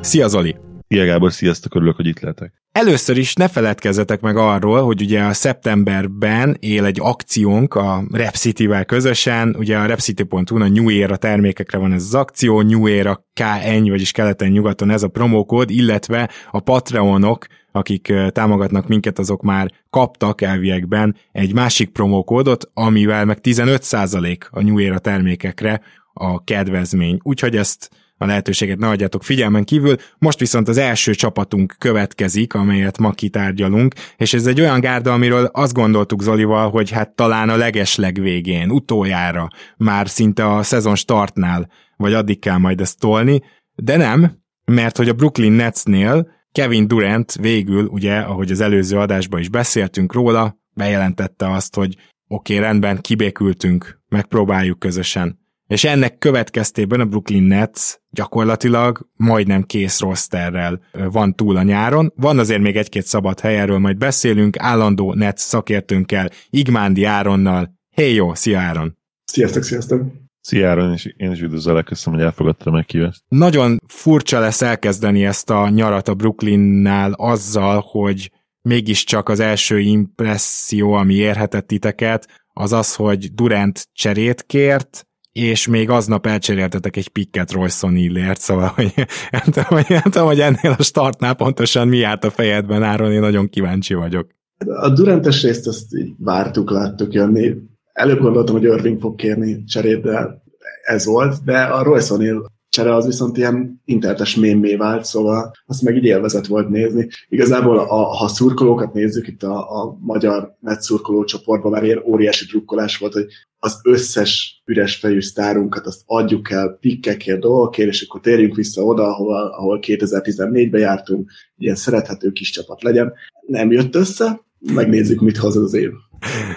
Szia Zoli! Szia Gábor, sziasztok, örülök, hogy itt lehetek. Először is ne feledkezzetek meg arról, hogy ugye a szeptemberben él egy akciónk a Rep City-vel közösen, ugye a repcity.hu a New Era termékekre van ez az akció, New Era K1, vagyis keleten-nyugaton ez a promókód, illetve a Patreonok akik támogatnak minket, azok már kaptak elviekben egy másik promókódot, amivel meg 15% a New Era termékekre a kedvezmény. Úgyhogy ezt a lehetőséget ne adjátok figyelmen kívül. Most viszont az első csapatunk következik, amelyet ma kitárgyalunk, és ez egy olyan gárda, amiről azt gondoltuk Zolival, hogy hát talán a legesleg végén, utoljára, már szinte a szezon startnál, vagy addig kell majd ezt tolni, de nem, mert hogy a Brooklyn Netsnél Kevin Durant végül, ugye, ahogy az előző adásban is beszéltünk róla, bejelentette azt, hogy oké, okay, rendben, kibékültünk, megpróbáljuk közösen. És ennek következtében a Brooklyn Nets gyakorlatilag majdnem kész rosterrel van túl a nyáron. Van azért még egy-két szabad hely, erről majd beszélünk, állandó Nets szakértőnkkel, Igmándi Áronnal. Hey jó, szia Áron! Sziasztok, sziasztok! Szia Áron, és én is üdvözöllek, köszönöm, hogy elfogadtad a meghívást. Nagyon furcsa lesz elkezdeni ezt a nyarat a Brooklynnál azzal, hogy mégiscsak az első impresszió, ami érhetett titeket, az az, hogy Durant cserét kért, és még aznap elcseréltetek egy pikket Royson Illért, szóval hogy, nem, tudom, hogy, nem tudom, hogy ennél a startnál pontosan mi állt a fejedben, Áron, én nagyon kíváncsi vagyok. A Durantes részt azt így vártuk, láttuk jönni. Előbb gondoltam, hogy Irving fog kérni cserét, de ez volt, de a Royce O'Neal csere az viszont ilyen internetes mémé vált, szóval azt meg így élvezet volt nézni. Igazából, a, ha szurkolókat nézzük, itt a, a magyar net szurkoló csoportban már ilyen óriási drukkolás volt, hogy az összes üres fejű sztárunkat azt adjuk el pikkekért, dolgokért, és akkor térjünk vissza oda, ahol, ahol 2014-ben jártunk, ilyen szerethető kis csapat legyen. Nem jött össze, megnézzük, mit hoz az év.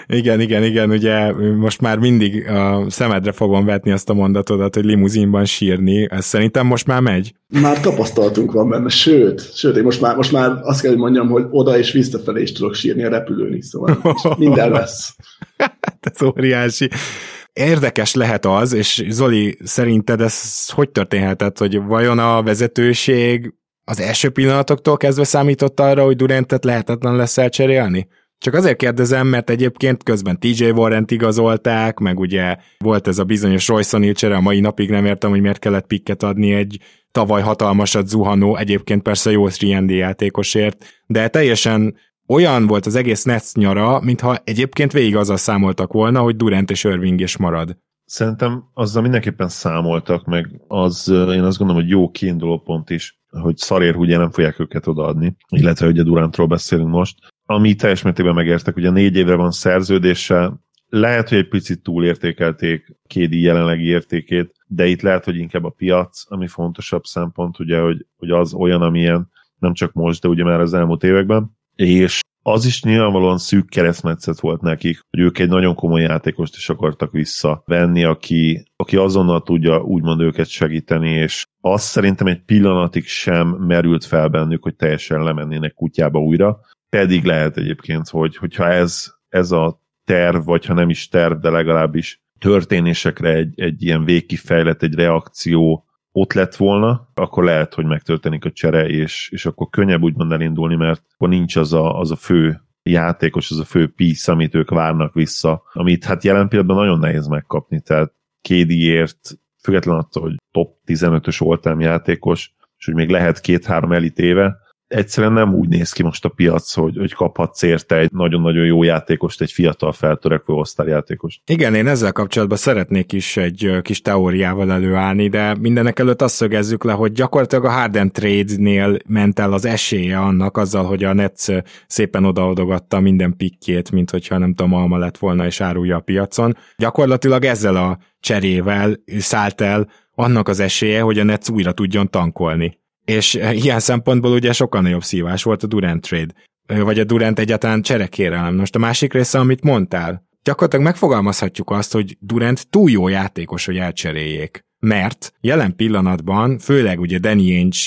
Igen, igen, igen, ugye most már mindig a szemedre fogom vetni azt a mondatodat, hogy limuzinban sírni, ez szerintem most már megy. Már tapasztaltunk van benne, sőt, sőt, én most már, most már azt kell, hogy mondjam, hogy oda és visszafelé is tudok sírni a repülőn is, szóval minden lesz. ez óriási. Érdekes lehet az, és Zoli, szerinted ez hogy történhetett, hogy vajon a vezetőség az első pillanatoktól kezdve számított arra, hogy Durantet lehetetlen lesz elcserélni? Csak azért kérdezem, mert egyébként közben TJ Warrent igazolták, meg ugye volt ez a bizonyos Royce O'Neal a mai napig nem értem, hogy miért kellett pikket adni egy tavaly hatalmasat zuhanó, egyébként persze jó 3 játékosért, de teljesen olyan volt az egész Nets nyara, mintha egyébként végig azzal számoltak volna, hogy Durant és Irving is marad. Szerintem azzal mindenképpen számoltak, meg az, én azt gondolom, hogy jó kiinduló pont is, hogy szarér ugye nem fogják őket odaadni, illetve ugye Durantról beszélünk most, ami teljes mértékben megértek, ugye négy évre van szerződése, lehet, hogy egy picit túlértékelték Kédi jelenlegi értékét, de itt lehet, hogy inkább a piac, ami fontosabb szempont, ugye, hogy, hogy az olyan, amilyen nem csak most, de ugye már az elmúlt években, és az is nyilvánvalóan szűk keresztmetszet volt nekik, hogy ők egy nagyon komoly játékost is akartak visszavenni, aki, aki azonnal tudja úgymond őket segíteni, és azt szerintem egy pillanatig sem merült fel bennük, hogy teljesen lemennének kutyába újra, pedig lehet egyébként, hogy, hogyha ez, ez a terv, vagy ha nem is terv, de legalábbis történésekre egy, egy ilyen végkifejlet, egy reakció ott lett volna, akkor lehet, hogy megtörténik a csere, és, és akkor könnyebb úgymond elindulni, mert akkor nincs az a, az a fő játékos, az a fő piece, amit ők várnak vissza, amit hát jelen pillanatban nagyon nehéz megkapni, tehát kédiért, független attól, hogy top 15-ös oltám játékos, és hogy még lehet két-három elit éve, egyszerűen nem úgy néz ki most a piac, hogy, hogy kaphatsz érte egy nagyon-nagyon jó játékost, egy fiatal feltörekvő osztályjátékost. Igen, én ezzel kapcsolatban szeretnék is egy kis teóriával előállni, de mindenek előtt azt szögezzük le, hogy gyakorlatilag a Harden trade-nél ment el az esélye annak azzal, hogy a Netsz szépen odaodogatta minden pikkét, mint hogyha nem tudom, alma lett volna és árulja a piacon. Gyakorlatilag ezzel a cserével szállt el annak az esélye, hogy a Netsz újra tudjon tankolni És ilyen szempontból ugye sokkal nagyobb szívás volt a Durant trade, vagy a Durant egyáltalán cserekérelem. Most a másik része, amit mondtál, gyakorlatilag megfogalmazhatjuk azt, hogy Durant túl jó játékos, hogy elcseréljék. Mert jelen pillanatban, főleg ugye Danny Ainge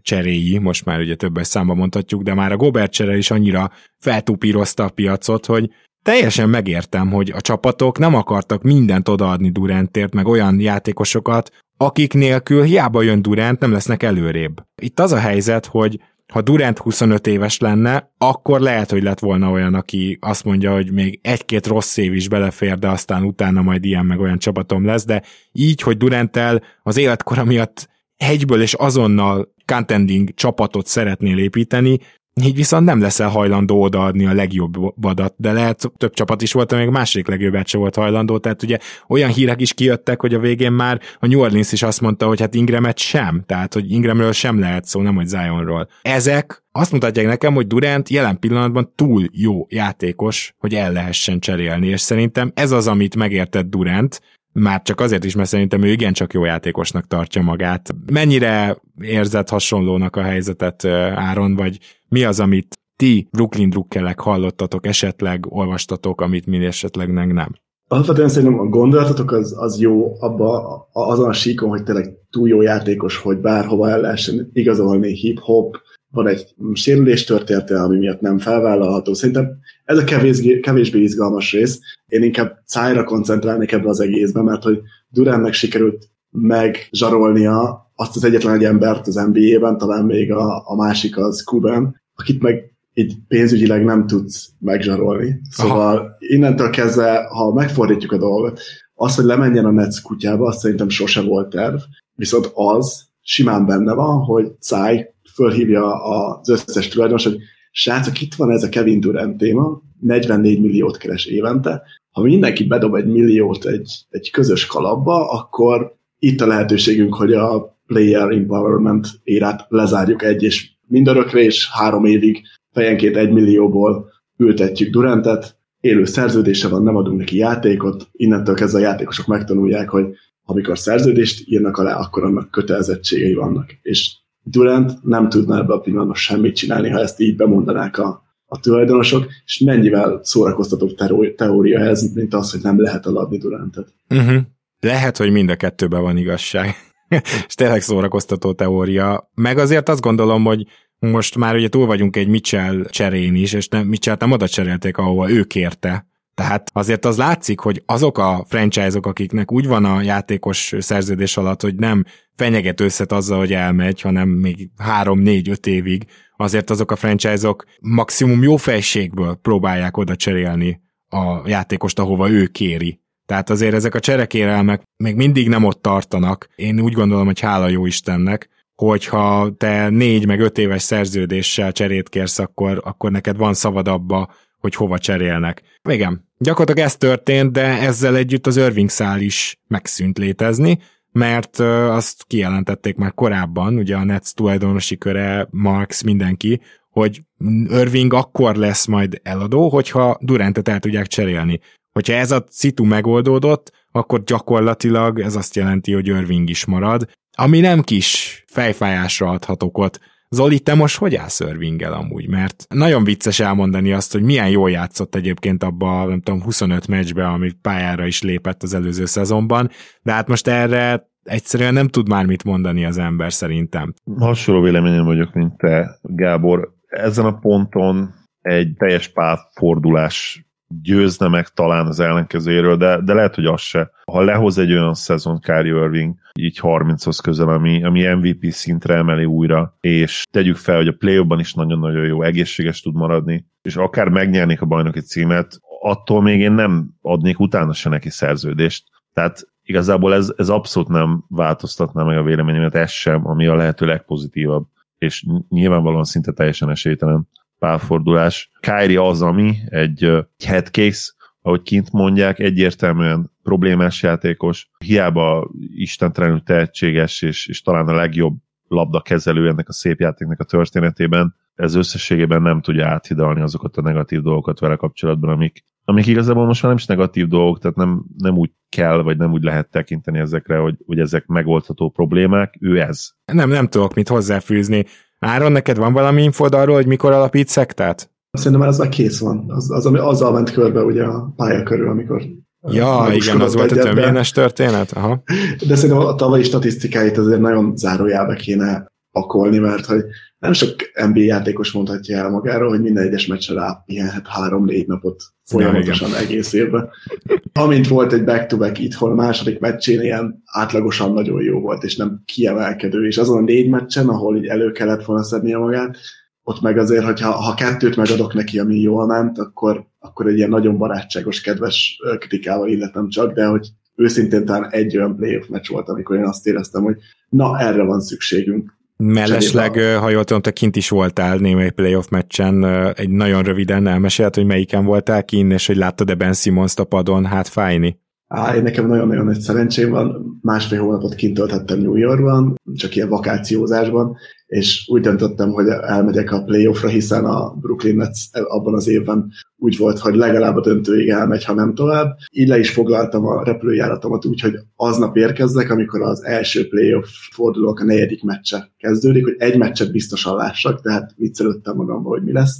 cseréi, most már ugye többes számba mondhatjuk, de már a Gobert csere is annyira feltupírozta a piacot, hogy teljesen megértem, hogy a csapatok nem akartak mindent odaadni Durantért, meg olyan játékosokat, akik nélkül hiába jön Durant, nem lesznek előrébb. Itt az a helyzet, hogy ha Durant 25 éves lenne, akkor lehet, hogy lett volna olyan, aki azt mondja, hogy még egy-két rossz év is belefér, de aztán utána majd ilyen meg olyan csapatom lesz, de így, hogy Durantel az életkora miatt egyből és azonnal contending csapatot szeretnél építeni, így viszont nem leszel hajlandó odaadni a legjobbadat, de lehet több csapat is volt, amíg másik legjobbet se volt hajlandó, tehát ugye olyan hírek is kijöttek, hogy a végén már a New Orleans is azt mondta, hogy hát Ingramet sem, tehát hogy Ingramről sem lehet szó, nem hogy Zionról. Ezek azt mutatják nekem, hogy Durant jelen pillanatban túl jó játékos, hogy el lehessen cserélni, és szerintem ez az, amit megértett Durant, már csak azért is, mert szerintem ő igencsak jó játékosnak tartja magát. Mennyire érzett hasonlónak a helyzetet Áron, vagy mi az, amit ti Brooklyn drukkelek hallottatok, esetleg olvastatok, amit mi esetleg nem? Alapvetően szerintem a gondolatotok az, az jó abba, azon a síkon, hogy tényleg túl jó játékos, hogy bárhova el lehessen igazolni hip-hop, van egy sérülés története, ami miatt nem felvállalható. Szerintem ez a kevésbé, kevésbé izgalmas rész. Én inkább szájra koncentrálnék ebbe az egészbe, mert hogy Duránnek sikerült megzsarolnia azt az egyetlen egy embert az NBA-ben, talán még a, a másik az Kuben, akit meg így pénzügyileg nem tudsz megzsarolni. Szóval Aha. innentől kezdve, ha megfordítjuk a dolgot, az, hogy lemenjen a Nets kutyába, azt szerintem sose volt terv, viszont az simán benne van, hogy Cáj fölhívja az összes tulajdonos, hogy srácok, itt van ez a Kevin Durant téma, 44 milliót keres évente, ha mindenki bedob egy milliót egy, egy közös kalapba, akkor itt a lehetőségünk, hogy a player empowerment érát lezárjuk egy és mindörökre, és három évig fejenként egy millióból ültetjük Durantet, élő szerződése van, nem adunk neki játékot, innentől kezdve a játékosok megtanulják, hogy amikor szerződést írnak alá, akkor annak kötelezettségei vannak. És Durant nem tudna ebbe a pillanatban semmit csinálni, ha ezt így bemondanák a, a tulajdonosok, és mennyivel szórakoztatóbb teória ez, mint az, hogy nem lehet eladni Durantet. Uh-huh. Lehet, hogy mind a kettőben van igazság. és tényleg szórakoztató teória. Meg azért azt gondolom, hogy most már ugye túl vagyunk egy Mitchell cserén is, és nem, Mitchell nem oda cserélték, ahova ő kérte. Tehát azért az látszik, hogy azok a franchise-ok, akiknek úgy van a játékos szerződés alatt, hogy nem fenyeget összet azzal, hogy elmegy, hanem még három, négy, öt évig, azért azok a franchise-ok maximum jó fejségből próbálják oda cserélni a játékost, ahova ő kéri. Tehát azért ezek a cserekérelmek még mindig nem ott tartanak. Én úgy gondolom, hogy hála jó Istennek, hogyha te négy meg öt éves szerződéssel cserét kérsz, akkor, akkor neked van szabad abba, hogy hova cserélnek. Igen, gyakorlatilag ez történt, de ezzel együtt az Irving szál is megszűnt létezni, mert azt kijelentették már korábban, ugye a Nets tulajdonosi köre, Marx, mindenki, hogy Irving akkor lesz majd eladó, hogyha Durantet el tudják cserélni. Hogyha ez a citu megoldódott, akkor gyakorlatilag ez azt jelenti, hogy Irving is marad, ami nem kis fejfájásra adhat okot. Zoli, te most hogy állsz Irvinggel amúgy? Mert nagyon vicces elmondani azt, hogy milyen jól játszott egyébként abba, nem tudom, 25 meccsbe, amit pályára is lépett az előző szezonban, de hát most erre egyszerűen nem tud már mit mondani az ember szerintem. Hasonló véleményem vagyok, mint te, Gábor. Ezen a ponton egy teljes párfordulás győzne meg talán az ellenkezőjéről, de, de lehet, hogy az se. Ha lehoz egy olyan szezon Kyrie Irving, így 30-hoz közel, ami, ami MVP szintre emeli újra, és tegyük fel, hogy a play is nagyon-nagyon jó, egészséges tud maradni, és akár megnyernék a bajnoki címet, attól még én nem adnék utána se neki szerződést. Tehát igazából ez, ez abszolút nem változtatná meg a véleményemet, ez sem, ami a lehető legpozitívabb, és nyilvánvalóan szinte teljesen esélytelen pálfordulás. Kyrie az, ami egy headcase, ahogy kint mondják, egyértelműen problémás játékos, hiába istentelenül tehetséges, és, és talán a legjobb labdakezelő ennek a szép játéknak a történetében, ez összességében nem tudja áthidalni azokat a negatív dolgokat vele kapcsolatban, amik, amik igazából most már nem is negatív dolgok, tehát nem, nem úgy kell, vagy nem úgy lehet tekinteni ezekre, hogy, hogy ezek megoldható problémák, ő ez. Nem, nem tudok mit hozzáfűzni. Áron, neked van valami infod arról, hogy mikor alapít szektát? Szerintem már ez már kész van. Az, az ami azzal ment körbe ugye a pálya körül, amikor Ja, igen, az volt egyet, a töményes történet. Aha. De szerintem a tavalyi statisztikáit azért nagyon zárójába kéne pakolni, mert hogy nem sok NBA játékos mondhatja el magáról, hogy minden egyes meccsre rápihenhet három-négy napot folyamatosan ja, egész évben. Amint volt egy back-to-back itthon, második meccsén ilyen átlagosan nagyon jó volt, és nem kiemelkedő, és azon a négy meccsen, ahol így elő kellett volna szednie magát, ott meg azért, hogyha ha kettőt megadok neki, ami jól ment, akkor, akkor egy ilyen nagyon barátságos, kedves kritikával illetem csak, de hogy őszintén talán egy olyan playoff meccs volt, amikor én azt éreztem, hogy na, erre van szükségünk. Mellesleg, ha jól tudom, te kint is voltál némely playoff meccsen, egy nagyon röviden elmesélt, hogy melyiken voltál kint, és hogy láttad-e Ben Simmons a padon, hát fájni. Á, én nekem nagyon-nagyon nagy szerencsém van, másfél hónapot kint töltettem New Yorkban, csak ilyen vakációzásban, és úgy döntöttem, hogy elmegyek a playoffra, hiszen a Brooklyn Nets abban az évben úgy volt, hogy legalább a döntőig elmegy, ha nem tovább. Így le is foglaltam a repülőjáratomat úgy, hogy aznap érkezzek, amikor az első playoff fordulók a negyedik meccse kezdődik, hogy egy meccset biztosan lássak, tehát viccelődtem magamba, hogy mi lesz.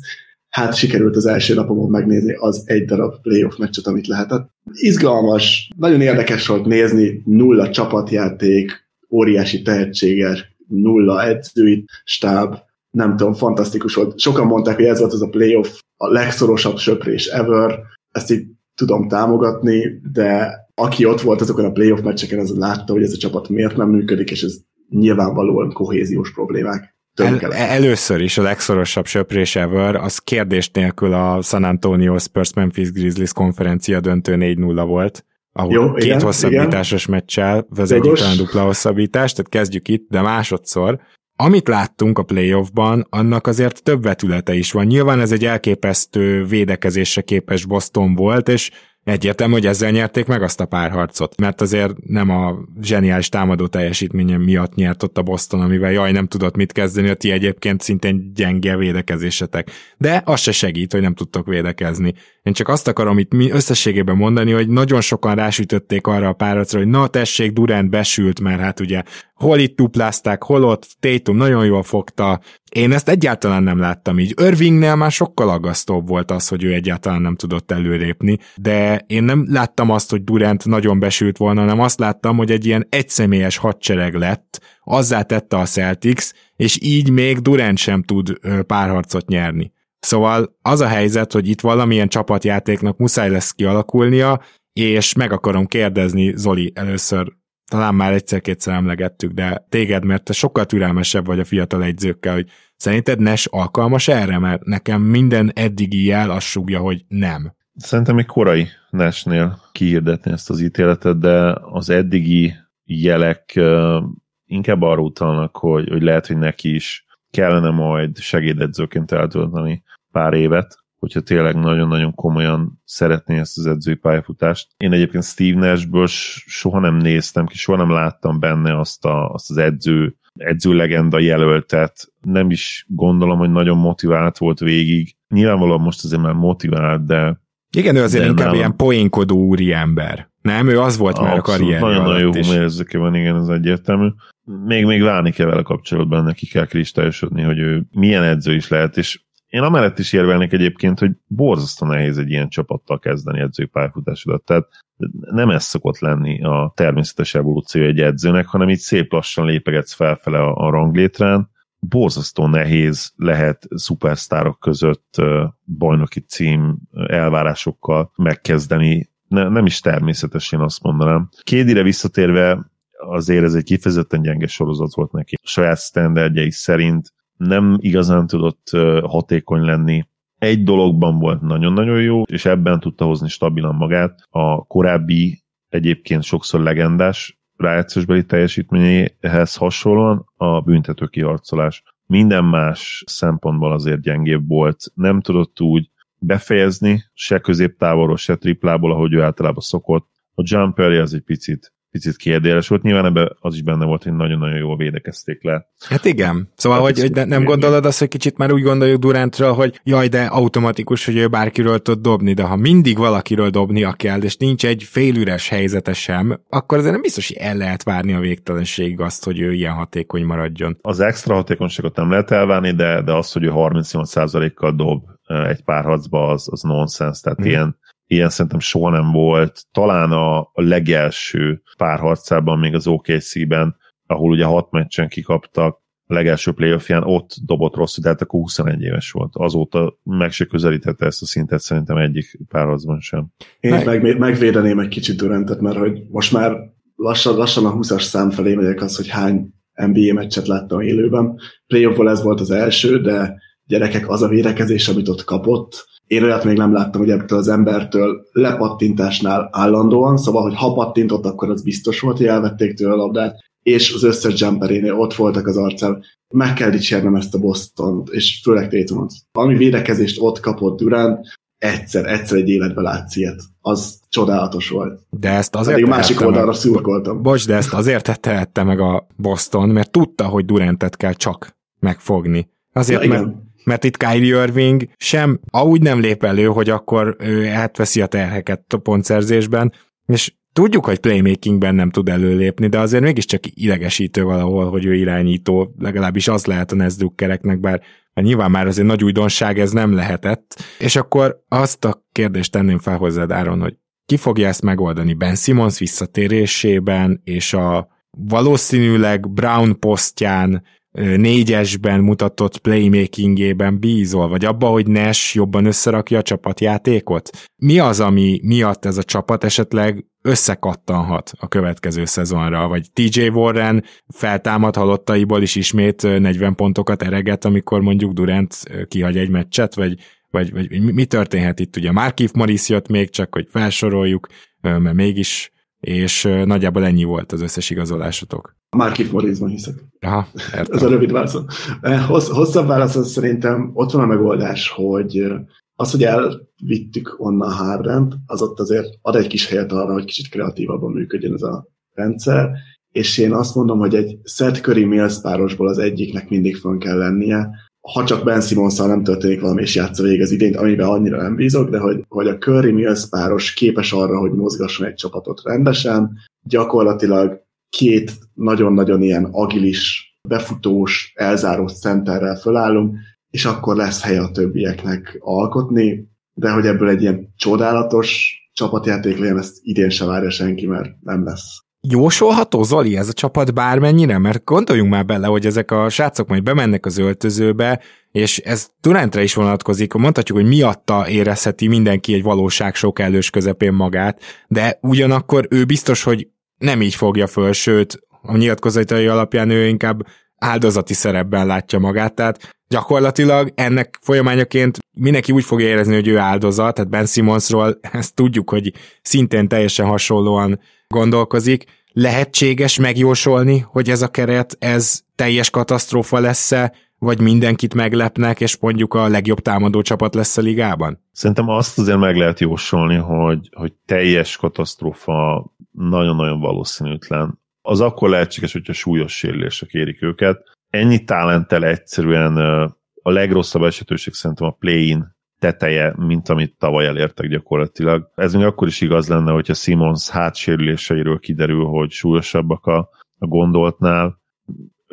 Hát sikerült az első napomon megnézni az egy darab playoff meccset, amit lehetett. Izgalmas, nagyon érdekes volt nézni, nulla csapatjáték, óriási tehetséges, nulla edzői stáb, nem tudom, fantasztikus volt. Sokan mondták, hogy ez volt az a playoff, a legszorosabb söprés ever, ezt így tudom támogatni, de aki ott volt azokon a playoff meccseken, az látta, hogy ez a csapat miért nem működik, és ez nyilvánvalóan kohéziós problémák. El, először is a legszorosabb söprés ever, az kérdés nélkül a San Antonio Spurs Memphis Grizzlies konferencia döntő 4-0 volt ahol Jó, két igen, hosszabbításos igen. meccsel vezetjük talán dupla hosszabbítást, tehát kezdjük itt, de másodszor. Amit láttunk a playoffban, annak azért több vetülete is van. Nyilván ez egy elképesztő védekezésre képes Boston volt, és Egyértelmű, hogy ezzel nyerték meg azt a párharcot, mert azért nem a zseniális támadó teljesítménye miatt nyert ott a Boston, amivel jaj, nem tudott mit kezdeni, a ti egyébként szintén gyenge védekezésetek. De az se segít, hogy nem tudtok védekezni. Én csak azt akarom itt mi összességében mondani, hogy nagyon sokan rásütötték arra a párharcra, hogy na tessék, Durant besült, mert hát ugye hol itt duplázták, hol ott, Tatum nagyon jól fogta. Én ezt egyáltalán nem láttam így. Irvingnél már sokkal aggasztóbb volt az, hogy ő egyáltalán nem tudott előrépni, de én nem láttam azt, hogy Durant nagyon besült volna, hanem azt láttam, hogy egy ilyen egyszemélyes hadsereg lett, azzá tette a Celtics, és így még Durant sem tud párharcot nyerni. Szóval az a helyzet, hogy itt valamilyen csapatjátéknak muszáj lesz kialakulnia, és meg akarom kérdezni, Zoli, először talán már egyszer-kétszer emlegettük, de téged, mert te sokkal türelmesebb vagy a fiatal egyzőkkel, hogy szerinted Nes alkalmas erre? Mert nekem minden eddigi jel azt sugja, hogy nem. Szerintem még korai Nesnél kihirdetni ezt az ítéletet, de az eddigi jelek inkább arra utalnak, hogy, hogy lehet, hogy neki is kellene majd segédedzőként eltölteni pár évet, hogyha tényleg nagyon-nagyon komolyan szeretné ezt az edzői pályafutást. Én egyébként Steve Nashből soha nem néztem ki, soha nem láttam benne azt, a, azt az edző, edző legenda jelöltet. Nem is gondolom, hogy nagyon motivált volt végig. Nyilvánvalóan most azért már motivált, de igen, ő azért inkább nem. ilyen poénkodó úri ember. Nem, ő az volt már a karrier. Nagyon-nagyon jó humorérzéke van, igen, ez egyértelmű. Még, még várni kell vele kapcsolatban, neki kell kristályosodni, hogy ő milyen edző is lehet, és én amellett is érvelnék egyébként, hogy borzasztó nehéz egy ilyen csapattal kezdeni edzői pályafutásodat. Tehát nem ez szokott lenni a természetes evolúció egy edzőnek, hanem így szép lassan lépegetsz felfele a, a ranglétrán. Borzasztó nehéz lehet szupersztárok között bajnoki cím elvárásokkal megkezdeni. Ne, nem is természetes, én azt mondanám. Kédire visszatérve azért ez egy kifejezetten gyenge sorozat volt neki. A saját standardjai szerint nem igazán tudott hatékony lenni. Egy dologban volt nagyon-nagyon jó, és ebben tudta hozni stabilan magát. A korábbi egyébként sokszor legendás rájátszásbeli teljesítményéhez hasonlóan a büntető kiharcolás. Minden más szempontból azért gyengébb volt. Nem tudott úgy befejezni, se középtávolról, se triplából, ahogy ő általában szokott. A jumperje az egy picit picit kérdéles volt. Nyilván ebben az is benne volt, hogy nagyon-nagyon jól védekezték le. Hát igen. Szóval, hát hogy, hogy nem gondolod azt, hogy kicsit már úgy gondoljuk Durantra, hogy jaj, de automatikus, hogy ő bárkiről tud dobni, de ha mindig valakiről dobnia kell, és nincs egy félüres helyzete sem, akkor azért nem biztos, hogy el lehet várni a végtelenség azt, hogy ő ilyen hatékony maradjon. Az extra hatékonyságot nem lehet elvárni, de, de az, hogy ő 38%-kal dob egy párharcba, az, az nonsens. Tehát hmm. ilyen ilyen szerintem soha nem volt. Talán a, a legelső párharcában, még az OKC-ben, ahol ugye hat meccsen kikaptak, a legelső playoffján ott dobott rossz, de hát akkor 21 éves volt. Azóta meg se közelítette ezt a szintet szerintem egyik párharcban sem. Én. Meg, megvédeném egy kicsit Durantet, mert hogy most már lassan, lassan a 20-as szám felé megyek az, hogy hány NBA meccset láttam élőben. Playoffból ez volt az első, de gyerekek, az a védekezés, amit ott kapott, én olyat még nem láttam, hogy ebből az embertől lepattintásnál állandóan, szóval, hogy ha pattintott, akkor az biztos volt, hogy elvették tőle a labdát, és az összes jumperénél ott voltak az arcán. Meg kell dicsérnem ezt a boston és főleg Tatumot. Ami védekezést ott kapott Durant, egyszer, egyszer egy életben látsz ilyet. Az csodálatos volt. De ezt azért Pedig a másik oldalra szurkoltam. Bocs, de ezt azért tehette meg a Boston, mert tudta, hogy Durantet kell csak megfogni. Azért, ja, mert mert itt Kyrie Irving sem ahogy nem lép elő, hogy akkor ő átveszi a terheket a pontszerzésben, és tudjuk, hogy playmakingben nem tud előlépni, de azért mégiscsak idegesítő valahol, hogy ő irányító, legalábbis az lehet a Nesdukkereknek, bár mert nyilván már azért nagy újdonság ez nem lehetett. És akkor azt a kérdést tenném fel hozzád, Áron, hogy ki fogja ezt megoldani Ben Simmons visszatérésében, és a valószínűleg Brown posztján négyesben mutatott playmakingében bízol, vagy abba, hogy Nash jobban összerakja a csapatjátékot? Mi az, ami miatt ez a csapat esetleg összekattanhat a következő szezonra, vagy TJ Warren feltámad halottaiból is ismét 40 pontokat ereget, amikor mondjuk Durant kihagy egy meccset, vagy, vagy, vagy mi történhet itt? Ugye Markif Morris jött még, csak hogy felsoroljuk, mert mégis és nagyjából ennyi volt az összes igazolásotok. Markif Morrisban hiszek. Aha, Ez a rövid válasz. Hossz, hosszabb válasz az szerintem ott van a megoldás, hogy az, hogy elvittük onnan Hardent, az ott azért ad egy kis helyet arra, hogy kicsit kreatívabban működjön ez a rendszer, és én azt mondom, hogy egy Seth Curry Mills párosból az egyiknek mindig fönn kell lennie, ha csak Ben simmons nem történik valami, és játsza végig az idényt, amiben annyira nem bízok, de hogy, hogy a Curry Mills páros képes arra, hogy mozgasson egy csapatot rendesen, gyakorlatilag két nagyon-nagyon ilyen agilis, befutós, elzáró centerrel fölállunk, és akkor lesz hely a többieknek alkotni, de hogy ebből egy ilyen csodálatos csapatjáték legyen, ezt idén se várja senki, mert nem lesz. Jósolható, Zoli, ez a csapat bármennyire? Mert gondoljunk már bele, hogy ezek a srácok majd bemennek az öltözőbe, és ez Durantre is vonatkozik, mondhatjuk, hogy miatta érezheti mindenki egy valóság sok elős közepén magát, de ugyanakkor ő biztos, hogy nem így fogja föl, sőt, a nyilatkozatai alapján ő inkább áldozati szerepben látja magát, tehát gyakorlatilag ennek folyamányaként mindenki úgy fogja érezni, hogy ő áldozat, tehát Ben Simmonsról ezt tudjuk, hogy szintén teljesen hasonlóan gondolkozik. Lehetséges megjósolni, hogy ez a keret, ez teljes katasztrófa lesz-e, vagy mindenkit meglepnek, és mondjuk a legjobb támadó csapat lesz a ligában? Szerintem azt azért meg lehet jósolni, hogy, hogy teljes katasztrófa nagyon-nagyon valószínűtlen. Az akkor lehetséges, hogyha súlyos sérülések érik őket. Ennyi talenttel egyszerűen a legrosszabb esetőség szerintem a play-in teteje, mint amit tavaly elértek gyakorlatilag. Ez még akkor is igaz lenne, hogyha Simons hátsérüléseiről kiderül, hogy súlyosabbak a, a gondoltnál.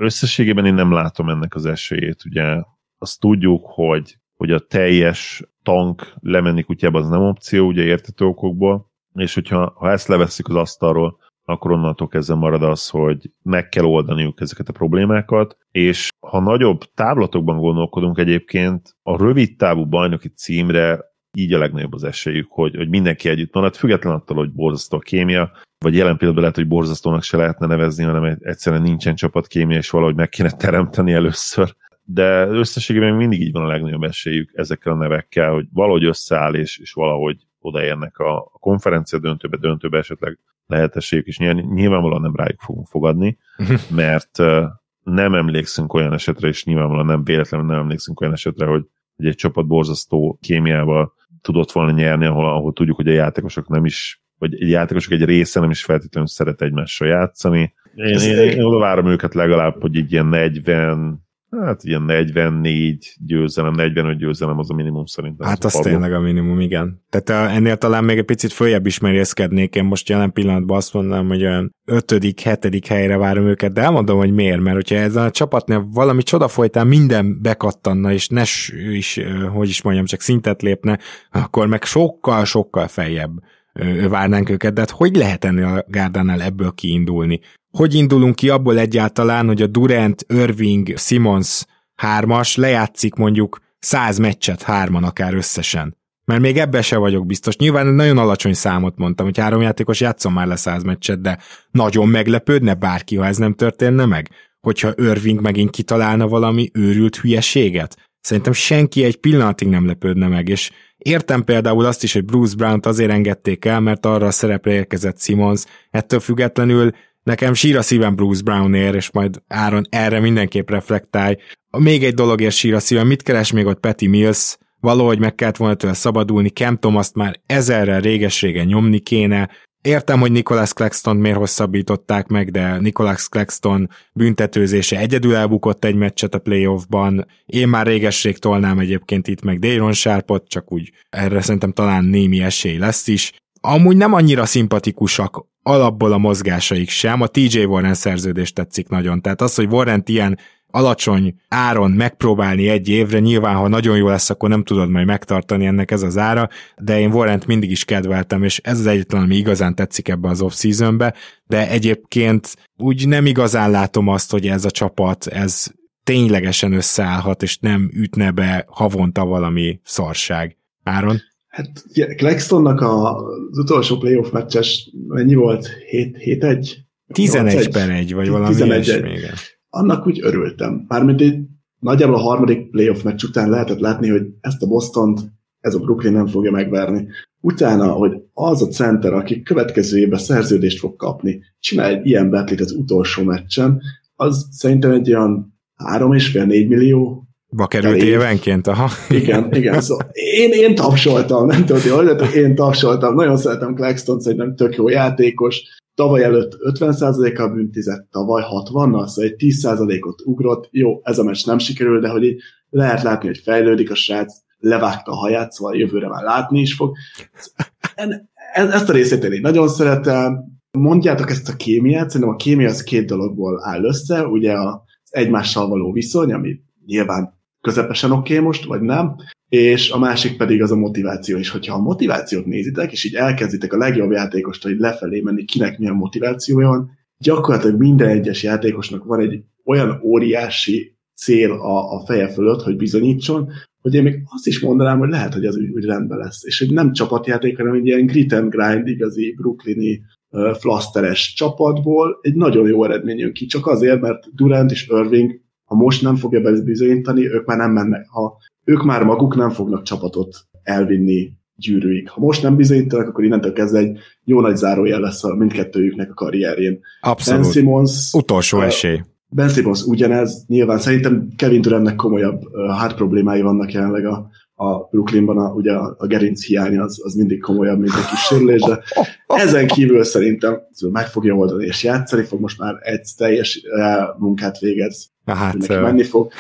Összességében én nem látom ennek az esélyét. Ugye azt tudjuk, hogy, hogy a teljes tank lemenni kutyába az nem opció, ugye értető okokból, és hogyha ha ezt leveszik az asztalról, akkor onnantól kezdve marad az, hogy meg kell oldaniuk ezeket a problémákat, és ha nagyobb távlatokban gondolkodunk egyébként, a rövid távú bajnoki címre így a legnagyobb az esélyük, hogy, hogy mindenki együtt marad, független attól, hogy borzasztó a kémia, vagy jelen pillanatban lehet, hogy borzasztónak se lehetne nevezni, hanem egyszerűen nincsen csapatkémia, és valahogy meg kéne teremteni először. De összességében mindig így van a legnagyobb esélyük ezekkel a nevekkel, hogy valahogy összeáll, és, és valahogy odaérnek a, a konferencia döntőbe, döntőbe esetleg lehetőségük is. Nyilvánvalóan nem rájuk fogunk fogadni, mert nem emlékszünk olyan esetre, és nyilvánvalóan nem véletlenül nem emlékszünk olyan esetre, hogy, egy csapat borzasztó kémiával tudott volna nyerni, ahol, ahol tudjuk, hogy a játékosok nem is vagy egy játékosok egy része nem is feltétlenül szeret egymással játszani. Én, én, én, én oda várom őket legalább, hogy egy ilyen 40, Hát ilyen 44 győzelem, 45 győzelem az a minimum szerintem. Hát az, az tényleg a minimum, igen. Tehát ennél talán még egy picit följebb is merészkednék. Én most jelen pillanatban azt mondanám, hogy olyan 5 hetedik helyre várom őket, de elmondom, hogy miért, mert hogyha ezen a csapatnál valami csoda folytán minden bekattanna, és ne is, hogy is mondjam, csak szintet lépne, akkor meg sokkal-sokkal feljebb várnánk őket, de hát hogy lehet ennél a Gárdánál ebből kiindulni? Hogy indulunk ki abból egyáltalán, hogy a Durant, Irving, Simons hármas lejátszik mondjuk száz meccset hárman akár összesen? Mert még ebben se vagyok biztos. Nyilván nagyon alacsony számot mondtam, hogy három játékos játszom már le száz meccset, de nagyon meglepődne bárki, ha ez nem történne meg? Hogyha Irving megint kitalálna valami őrült hülyeséget? Szerintem senki egy pillanatig nem lepődne meg, és értem például azt is, hogy Bruce Brown-t azért engedték el, mert arra a szerepre érkezett Simons, ettől függetlenül Nekem sír a szívem Bruce Brownért, és majd Áron erre mindenképp reflektálj. Még egy dologért sír a szívem, mit keres még ott Petty Mills? Valahogy meg kellett volna tőle szabadulni, Cam Thomas már ezerrel réges-régen nyomni kéne, Értem, hogy Nicholas Claxton miért hosszabbították meg, de Nicholas Claxton büntetőzése egyedül elbukott egy meccset a playoffban. Én már réges-rég tolnám egyébként itt meg Dayron Sharpot, csak úgy erre szerintem talán némi esély lesz is. Amúgy nem annyira szimpatikusak alapból a mozgásaik sem. A TJ Warren szerződés tetszik nagyon. Tehát az, hogy Warren ilyen alacsony áron megpróbálni egy évre, nyilván ha nagyon jó lesz, akkor nem tudod majd megtartani ennek ez az ára, de én Warrent mindig is kedveltem, és ez az egyetlen, ami igazán tetszik ebbe az off-seasonbe, de egyébként úgy nem igazán látom azt, hogy ez a csapat, ez ténylegesen összeállhat, és nem ütne be havonta valami szarság. Áron? Hát Claxtonnak az utolsó playoff meccses mennyi volt? 7-1? 11 per 1, vagy valami 11 ilyesmi, Annak úgy örültem. Mármint egy nagyjából a harmadik playoff meccs után lehetett látni, hogy ezt a boston ez a Brooklyn nem fogja megverni. Utána, hogy az a center, aki következő évben szerződést fog kapni, csinál egy ilyen betlit az utolsó meccsen, az szerintem egy olyan 3,5-4 millió Ba került évenként, aha. Igen, igen. Szóval én, én tapsoltam, nem tudom, hogy én tapsoltam. Nagyon szeretem Claxton, szerintem tök jó játékos. Tavaly előtt 50%-kal büntizett, tavaly 60-nal, szóval egy 10%-ot ugrott. Jó, ez a meccs nem sikerül, de hogy így lehet látni, hogy fejlődik a srác, levágta a haját, szóval jövőre már látni is fog. Ezt a részét én nagyon szeretem. Mondjátok ezt a kémiát, szerintem a kémia az két dologból áll össze, ugye az egymással való viszony, ami nyilván közepesen oké okay most, vagy nem, és a másik pedig az a motiváció, és hogyha a motivációt nézitek, és így elkezditek a legjobb játékost, hogy lefelé menni, kinek milyen motivációja van, gyakorlatilag minden egyes játékosnak van egy olyan óriási cél a, a feje fölött, hogy bizonyítson, hogy én még azt is mondanám, hogy lehet, hogy az úgy, úgy rendben lesz. És hogy nem csapatjáték, hanem egy ilyen grit and grind, igazi brooklyni uh, flasteres csapatból egy nagyon jó eredmény jön ki, csak azért, mert Durant és Irving ha most nem fogja bizonyítani, ők már nem mennek. Ha ők már maguk nem fognak csapatot elvinni gyűrűig. Ha most nem bizonyítanak, akkor innentől kezdve egy jó nagy zárójel lesz a mindkettőjüknek a karrierjén. Abszolút. Ben Simmons, Utolsó esély. Ben Simmons ugyanez, nyilván szerintem Kevin Durantnek komolyabb hát problémái vannak jelenleg a, a Brooklynban, a, ugye a, a gerinc hiány az, az mindig komolyabb, mint egy kis sérülés, de ezen kívül szerintem meg fogja oldani és játszani fog, most már egy teljes munkát végez Hát, neki menni fog.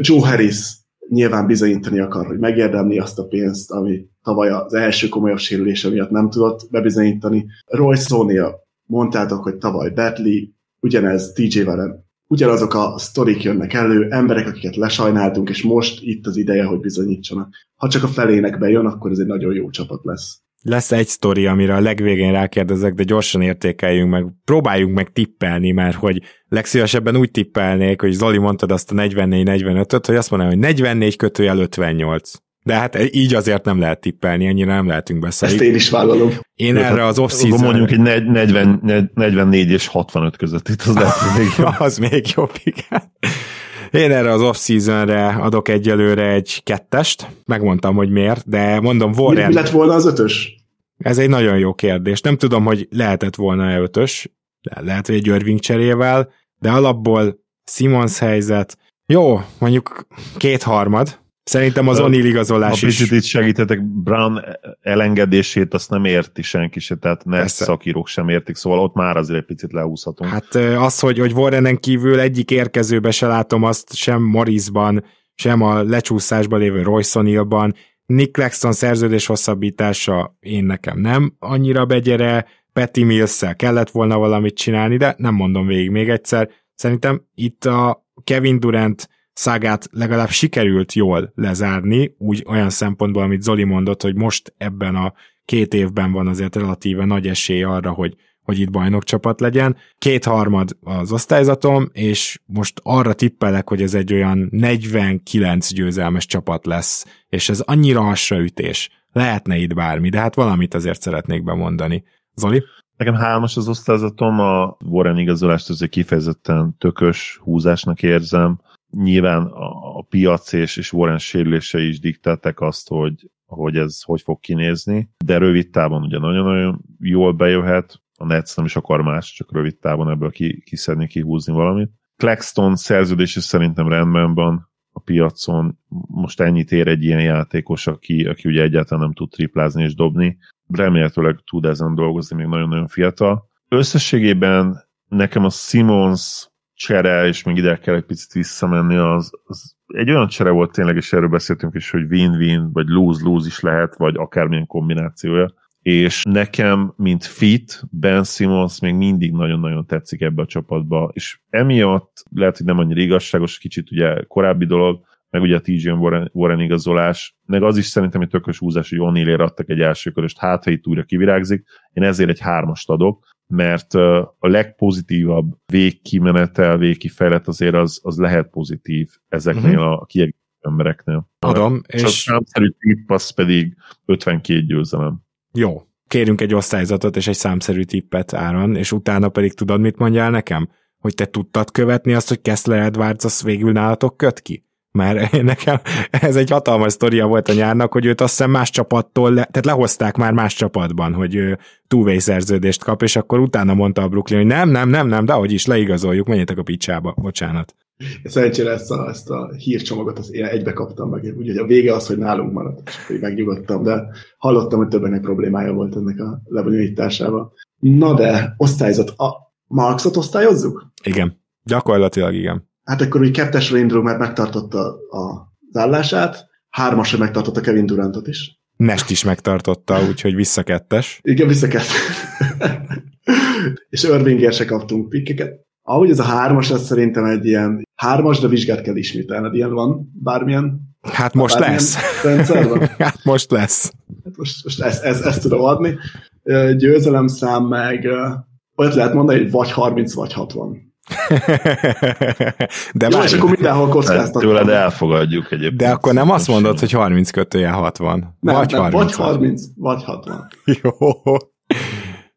Joe Harris nyilván bizonyítani akar, hogy megérdemli azt a pénzt, ami tavaly az első komolyabb sérülése miatt nem tudott bebizonyítani. Roy Sonia, mondtátok, hogy tavaly Bentley, ugyanez TJ Warren, ugyanazok a sztorik jönnek elő, emberek, akiket lesajnáltunk, és most itt az ideje, hogy bizonyítsanak. Ha csak a felének bejön, akkor ez egy nagyon jó csapat lesz. Lesz egy sztori, amire a legvégén rákérdezek, de gyorsan értékeljünk meg, próbáljunk meg tippelni, mert hogy legszívesebben úgy tippelnék, hogy Zoli mondtad azt a 44-45-öt, hogy azt mondanám, hogy 44 kötőjel 58. De hát így azért nem lehet tippelni, ennyire nem lehetünk beszélni. Ezt én is vállalom. Én Jó, erre az off season mondjuk egy 40, 44 és 65 között itt az lehet, még jobb. az még jobb, igen. Én erre az off-seasonre adok egyelőre egy kettest, megmondtam, hogy miért, de mondom, Warren... Mi lett volna az ötös? Ez egy nagyon jó kérdés. Nem tudom, hogy lehetett volna-e ötös, de lehet, hogy egy Irving cserével, de alapból Simons helyzet, jó, mondjuk kétharmad, Szerintem az O'Neal igazolás ha is... picit itt segítetek, Brown elengedését azt nem érti senki se, tehát ne Persze. szakírók sem értik, szóval ott már azért egy picit leúszhatunk. Hát az, hogy, hogy Warrenen kívül egyik érkezőbe se látom azt sem Morrisban, sem a lecsúszásban lévő Royce O'Nealban. Nick Claxton szerződés hosszabbítása én nekem nem annyira begyere, Patty mills kellett volna valamit csinálni, de nem mondom végig még egyszer. Szerintem itt a Kevin Durant szágát legalább sikerült jól lezárni, úgy olyan szempontból, amit Zoli mondott, hogy most ebben a két évben van azért relatíve nagy esély arra, hogy, hogy itt bajnokcsapat legyen. Kétharmad az osztályzatom, és most arra tippelek, hogy ez egy olyan 49 győzelmes csapat lesz, és ez annyira hasraütés. Lehetne itt bármi, de hát valamit azért szeretnék bemondani. Zoli? Nekem hármas az osztályzatom, a Warren igazolást azért kifejezetten tökös húzásnak érzem. Nyilván a, a piac és, és Warren sérülései is diktálták azt, hogy, hogy ez hogy fog kinézni, de rövid távon ugye nagyon-nagyon jól bejöhet, a Nets nem is akar más, csak rövid távon ebből ki, kiszedni, kihúzni valamit. Claxton szerződés is szerintem rendben van a piacon. Most ennyit ér egy ilyen játékos, aki, aki ugye egyáltalán nem tud triplázni és dobni. Remélhetőleg tud ezen dolgozni, még nagyon-nagyon fiatal. Összességében nekem a Simons csere, és még ide kell egy picit visszamenni, az, az egy olyan csere volt tényleg, és erről beszéltünk is, hogy win-win, vagy lose-lose is lehet, vagy akármilyen kombinációja. És nekem, mint fit, Ben Simmons még mindig nagyon-nagyon tetszik ebbe a csapatba, és emiatt lehet, hogy nem annyira igazságos, kicsit ugye korábbi dolog, meg ugye a TJ Warren, Warren igazolás, meg az is szerintem egy tökös húzás, hogy O'Neillért adtak egy első köröst, hát ha itt újra kivirágzik, én ezért egy hármast adok, mert a legpozitívabb végkimenetel, végkifejlet azért az, az lehet pozitív ezeknél uh-huh. a kiegészítő embereknél. Adom, és, és a számszerű tipp az pedig 52 győzelem. Jó, kérünk egy osztályzatot és egy számszerű tippet Áron, és utána pedig tudod, mit mondjál nekem? Hogy te tudtad követni azt, hogy Kessler Edwards az végül nálatok köt ki? Mert nekem ez egy hatalmas sztoria volt a nyárnak, hogy őt azt hiszem más csapattól, le, tehát lehozták már más csapatban, hogy ő two szerződést kap, és akkor utána mondta a Brooklyn, hogy nem, nem, nem, nem, de ahogy is leigazoljuk, menjetek a picsába, bocsánat. Szerencsére ezt a, ezt a hírcsomagot az én egybe kaptam meg, úgyhogy a vége az, hogy nálunk maradt, és hogy megnyugodtam, de hallottam, hogy többenek problémája volt ennek a lebonyolításával. Na de, osztályzat, a Marxot osztályozzuk? Igen, gyakorlatilag igen. Hát akkor úgy kettesre indulunk, mert megtartotta a, az állását, hármasra megtartotta Kevin Durantot is. Nest is megtartotta, úgyhogy visszakettes. Igen, visszakettes. és Irvingért se kaptunk pikkeket. Ahogy ez a hármas, ez szerintem egy ilyen hármas, de vizsgát kell ismételned. Ilyen van bármilyen Hát most bármilyen lesz. Rendszerben? hát most lesz. Hát most, most ezt, ezt, ezt tudom adni. Győzelemszám meg olyat lehet mondani, hogy vagy 30, vagy 60. de Jó, és akkor mindenhol kockáztatom. Tőled elfogadjuk egyébként. De akkor nem azt mondod, hogy 30 kötője 60. Nem, vagy, nem, 30, vagy 30, vagy 60. Jó.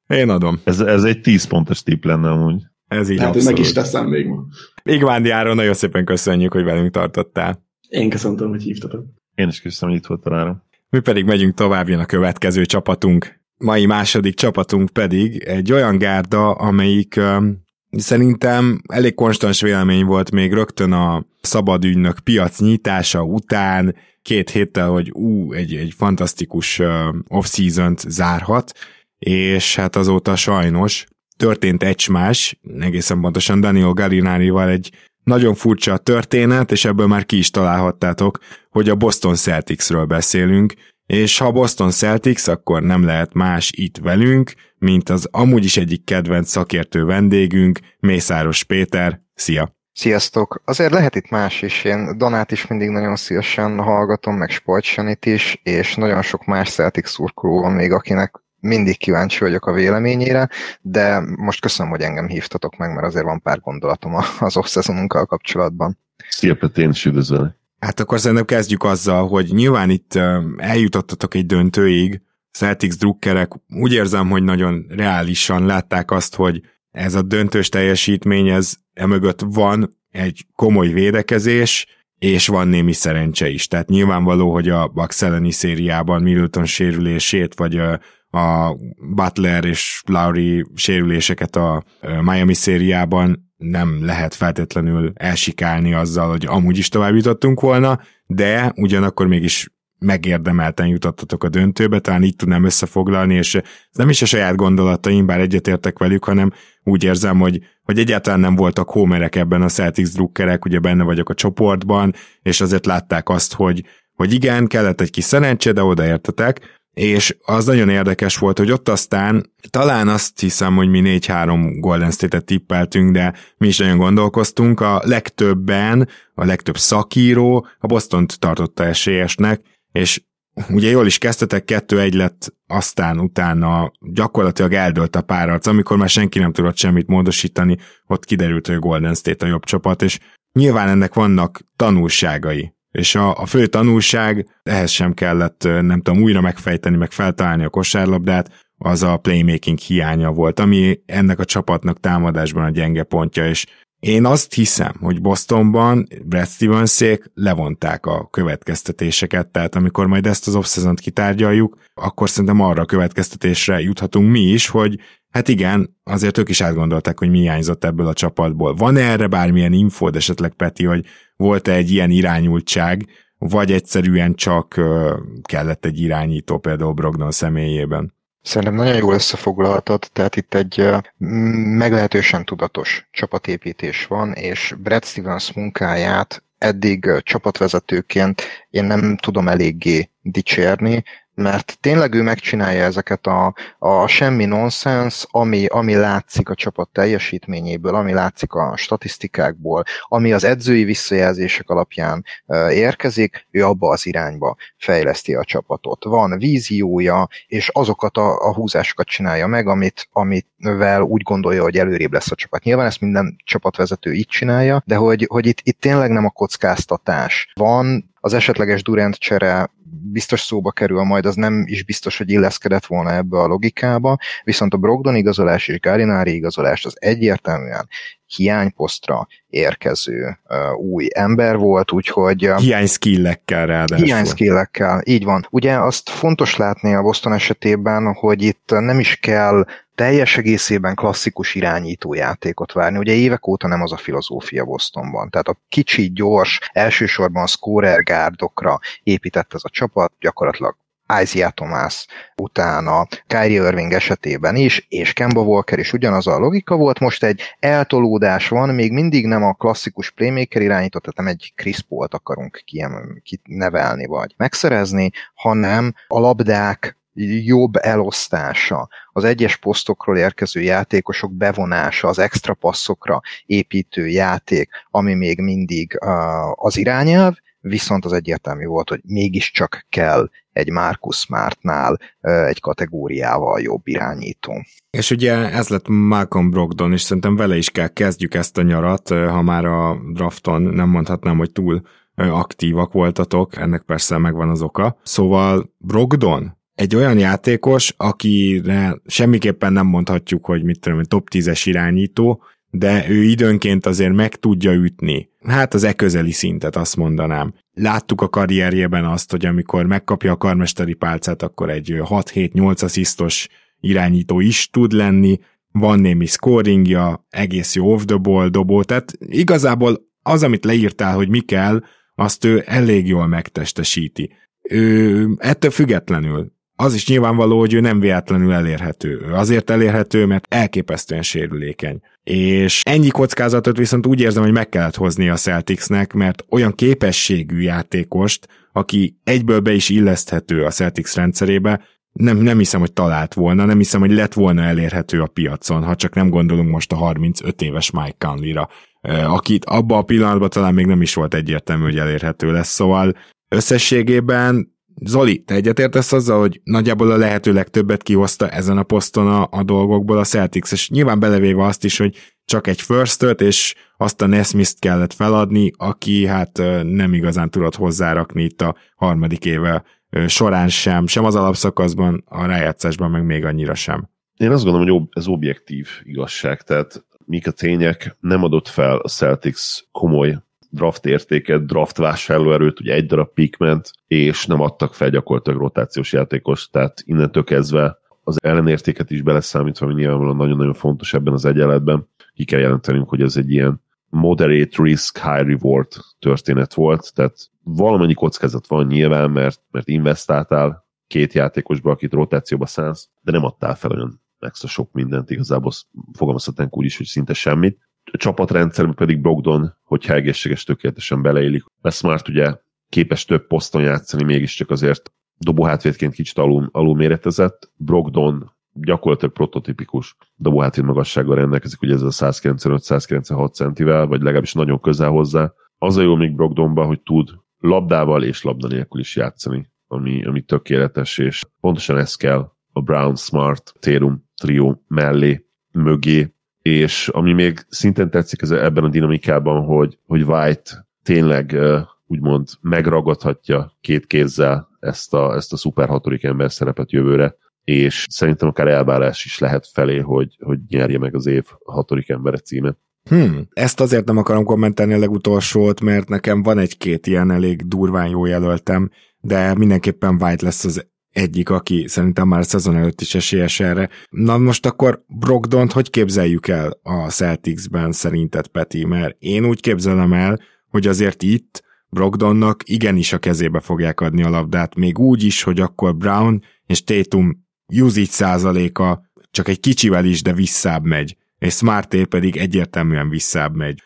Én adom. Ez, ez egy 10 pontos tipp lenne amúgy. Ez így hát, abszolút. meg is teszem még ma. Igvándi Áron, nagyon szépen köszönjük, hogy velünk tartottál. Én köszöntöm, hogy hívtatok. Én is köszönöm, hogy itt voltál Áron. Mi pedig megyünk tovább, jön a következő csapatunk. Mai második csapatunk pedig egy olyan gárda, amelyik um, Szerintem elég konstans vélemény volt még rögtön a szabad ügynök piac nyitása után, két héttel, hogy ú, egy, egy fantasztikus off-season zárhat, és hát azóta sajnos történt egymás, egészen pontosan Daniel Gallinari-val egy nagyon furcsa történet, és ebből már ki is találhattátok, hogy a Boston Celticsről beszélünk, és ha Boston Celtics, akkor nem lehet más itt velünk, mint az amúgy is egyik kedvenc szakértő vendégünk, Mészáros Péter. Szia! Sziasztok! Azért lehet itt más is. Én Donát is mindig nagyon szívesen hallgatom, meg Sportsanit is, és nagyon sok más Celtics szurkoló van még, akinek mindig kíváncsi vagyok a véleményére, de most köszönöm, hogy engem hívtatok meg, mert azért van pár gondolatom az off kapcsolatban. Szia, Peti, én is üdvözlök. Hát akkor szerintem kezdjük azzal, hogy nyilván itt eljutottatok egy döntőig, Celtics drukkerek úgy érzem, hogy nagyon reálisan látták azt, hogy ez a döntős teljesítmény, ez emögött van egy komoly védekezés, és van némi szerencse is. Tehát nyilvánvaló, hogy a Bucks elleni szériában Middleton sérülését, vagy a, a Butler és Lowry sérüléseket a Miami szériában nem lehet feltétlenül elsikálni azzal, hogy amúgy is tovább jutottunk volna, de ugyanakkor mégis megérdemelten jutottatok a döntőbe, talán így tudnám összefoglalni, és ez nem is a saját gondolataim, bár egyetértek velük, hanem úgy érzem, hogy, hogy egyáltalán nem voltak homerek ebben a Celtics drukkerek, ugye benne vagyok a csoportban, és azért látták azt, hogy, hogy igen, kellett egy kis szerencse, de odaértetek, és az nagyon érdekes volt, hogy ott aztán talán azt hiszem, hogy mi 4-3 Golden State-et tippeltünk, de mi is nagyon gondolkoztunk, a legtöbben, a legtöbb szakíró a Boston-t tartotta esélyesnek, és ugye jól is kezdtetek, kettő-egy lett, aztán utána gyakorlatilag eldőlt a párharc, amikor már senki nem tudott semmit módosítani, ott kiderült, hogy a Golden State a jobb csapat, és nyilván ennek vannak tanulságai. És a, a fő tanulság, ehhez sem kellett, nem tudom, újra megfejteni, meg feltalálni a kosárlabdát, az a playmaking hiánya volt, ami ennek a csapatnak támadásban a gyenge pontja, és én azt hiszem, hogy Bostonban Brad Stevensék levonták a következtetéseket, tehát amikor majd ezt az off kitárgyaljuk, akkor szerintem arra a következtetésre juthatunk mi is, hogy hát igen, azért ők is átgondolták, hogy mi hiányzott ebből a csapatból. Van erre bármilyen infód esetleg, Peti, hogy volt-e egy ilyen irányultság, vagy egyszerűen csak kellett egy irányító például Brogdon személyében? Szerintem nagyon jól összefoglaltad, tehát itt egy meglehetősen tudatos csapatépítés van, és Brad Stevens munkáját eddig csapatvezetőként én nem tudom eléggé dicsérni, mert tényleg ő megcsinálja ezeket a, a semmi nonsens, ami, ami látszik a csapat teljesítményéből, ami látszik a statisztikákból, ami az edzői visszajelzések alapján érkezik, ő abba az irányba fejleszti a csapatot. Van víziója, és azokat a, a húzásokat csinálja meg, amit, amivel úgy gondolja, hogy előrébb lesz a csapat. Nyilván ezt minden csapatvezető így csinálja, de hogy, hogy itt, itt tényleg nem a kockáztatás van, az esetleges Durant csere biztos szóba kerül majd, az nem is biztos, hogy illeszkedett volna ebbe a logikába, viszont a Brogdon igazolás és Gárinári igazolás az egyértelműen hiányposztra érkező uh, új ember volt, úgyhogy... Uh, hiány skillekkel ráadásul. Hiány skillekkel, így van. Ugye azt fontos látni a Boston esetében, hogy itt nem is kell teljes egészében klasszikus irányító játékot várni. Ugye évek óta nem az a filozófia Bostonban. Tehát a kicsi, gyors, elsősorban scorer gárdokra épített ez a csapat, gyakorlatilag Isaiah Thomas utána, Kyrie Irving esetében is, és Kemba Walker is ugyanaz a logika volt, most egy eltolódás van, még mindig nem a klasszikus playmaker irányított, tehát nem egy Chris Paul-t akarunk kinevelni vagy megszerezni, hanem a labdák jobb elosztása, az egyes posztokról érkező játékosok bevonása, az extra passzokra építő játék, ami még mindig az irányelv, viszont az egyértelmű volt, hogy mégiscsak kell egy Marcus Smartnál egy kategóriával jobb irányító. És ugye ez lett Malcolm Brogdon, és szerintem vele is kell kezdjük ezt a nyarat, ha már a drafton nem mondhatnám, hogy túl aktívak voltatok, ennek persze megvan az oka. Szóval Brogdon egy olyan játékos, akire semmiképpen nem mondhatjuk, hogy mit tudom, top 10-es irányító, de ő időnként azért meg tudja ütni. Hát az e közeli szintet azt mondanám. Láttuk a karrierjében azt, hogy amikor megkapja a karmesteri pálcát, akkor egy 6-7-8 asszisztos irányító is tud lenni, van némi scoringja, egész jó off the ball dobó, tehát igazából az, amit leírtál, hogy mi kell, azt ő elég jól megtestesíti. Ő ettől függetlenül az is nyilvánvaló, hogy ő nem véletlenül elérhető. Ő azért elérhető, mert elképesztően sérülékeny. És ennyi kockázatot viszont úgy érzem, hogy meg kellett hozni a Celticsnek, mert olyan képességű játékost, aki egyből be is illeszthető a Celtics rendszerébe, nem, nem hiszem, hogy talált volna, nem hiszem, hogy lett volna elérhető a piacon, ha csak nem gondolunk most a 35 éves Mike Conley-ra, akit abban a pillanatban talán még nem is volt egyértelmű, hogy elérhető lesz, szóval összességében Zoli, te egyetértesz azzal, hogy nagyjából a lehető legtöbbet kihozta ezen a poszton a, a dolgokból a Celtics, és nyilván belevéve azt is, hogy csak egy first és azt a Nesmith-t kellett feladni, aki hát nem igazán tudott hozzárakni itt a harmadik éve során sem, sem az alapszakaszban, a rájátszásban meg még annyira sem. Én azt gondolom, hogy ez objektív igazság, tehát mik a tények, nem adott fel a Celtics komoly draft értéket, draft vásárlóerőt, ugye egy darab ment, és nem adtak fel gyakorlatilag rotációs játékos, tehát innentől kezdve az ellenértéket is beleszámítva, ami nyilvánvalóan nagyon-nagyon fontos ebben az egyenletben. ki kell jelentenünk, hogy ez egy ilyen moderate risk, high reward történet volt, tehát valamennyi kockázat van nyilván, mert, mert investáltál két játékosba, akit rotációba szánsz, de nem adtál fel olyan extra sok mindent, igazából fogalmazhatnánk úgy is, hogy szinte semmit. Csapatrendszerben pedig Brogdon, hogyha egészséges tökéletesen beleélik. Lesz már ugye képes több poszton játszani, mégiscsak azért dobóhátvédként kicsit alul, alul méretezett. Brogdon gyakorlatilag prototipikus dobóhátvéd magassággal rendelkezik, ugye ez a 195-196 centivel, vagy legalábbis nagyon közel hozzá. Az a jó még Brogdonban, hogy tud labdával és labda nélkül is játszani, ami, ami tökéletes, és pontosan ez kell a Brown Smart Térum trió mellé, mögé, és ami még szinten tetszik ez ebben a dinamikában, hogy, hogy White tényleg úgymond megragadhatja két kézzel ezt a, ezt a szuper hatodik ember szerepet jövőre, és szerintem akár elvárás is lehet felé, hogy, hogy nyerje meg az év hatodik embere címet. Hmm, ezt azért nem akarom kommentálni a legutolsót, mert nekem van egy-két ilyen elég durván jó jelöltem, de mindenképpen White lesz az egyik, aki szerintem már a szezon előtt is esélyes erre. Na most akkor Brogdont hogy képzeljük el a Celticsben szerinted, Peti? Mert én úgy képzelem el, hogy azért itt Brogdonnak igenis a kezébe fogják adni a labdát, még úgy is, hogy akkor Brown és Tatum usage százaléka csak egy kicsivel is, de visszább megy, és Smarté pedig egyértelműen visszább megy.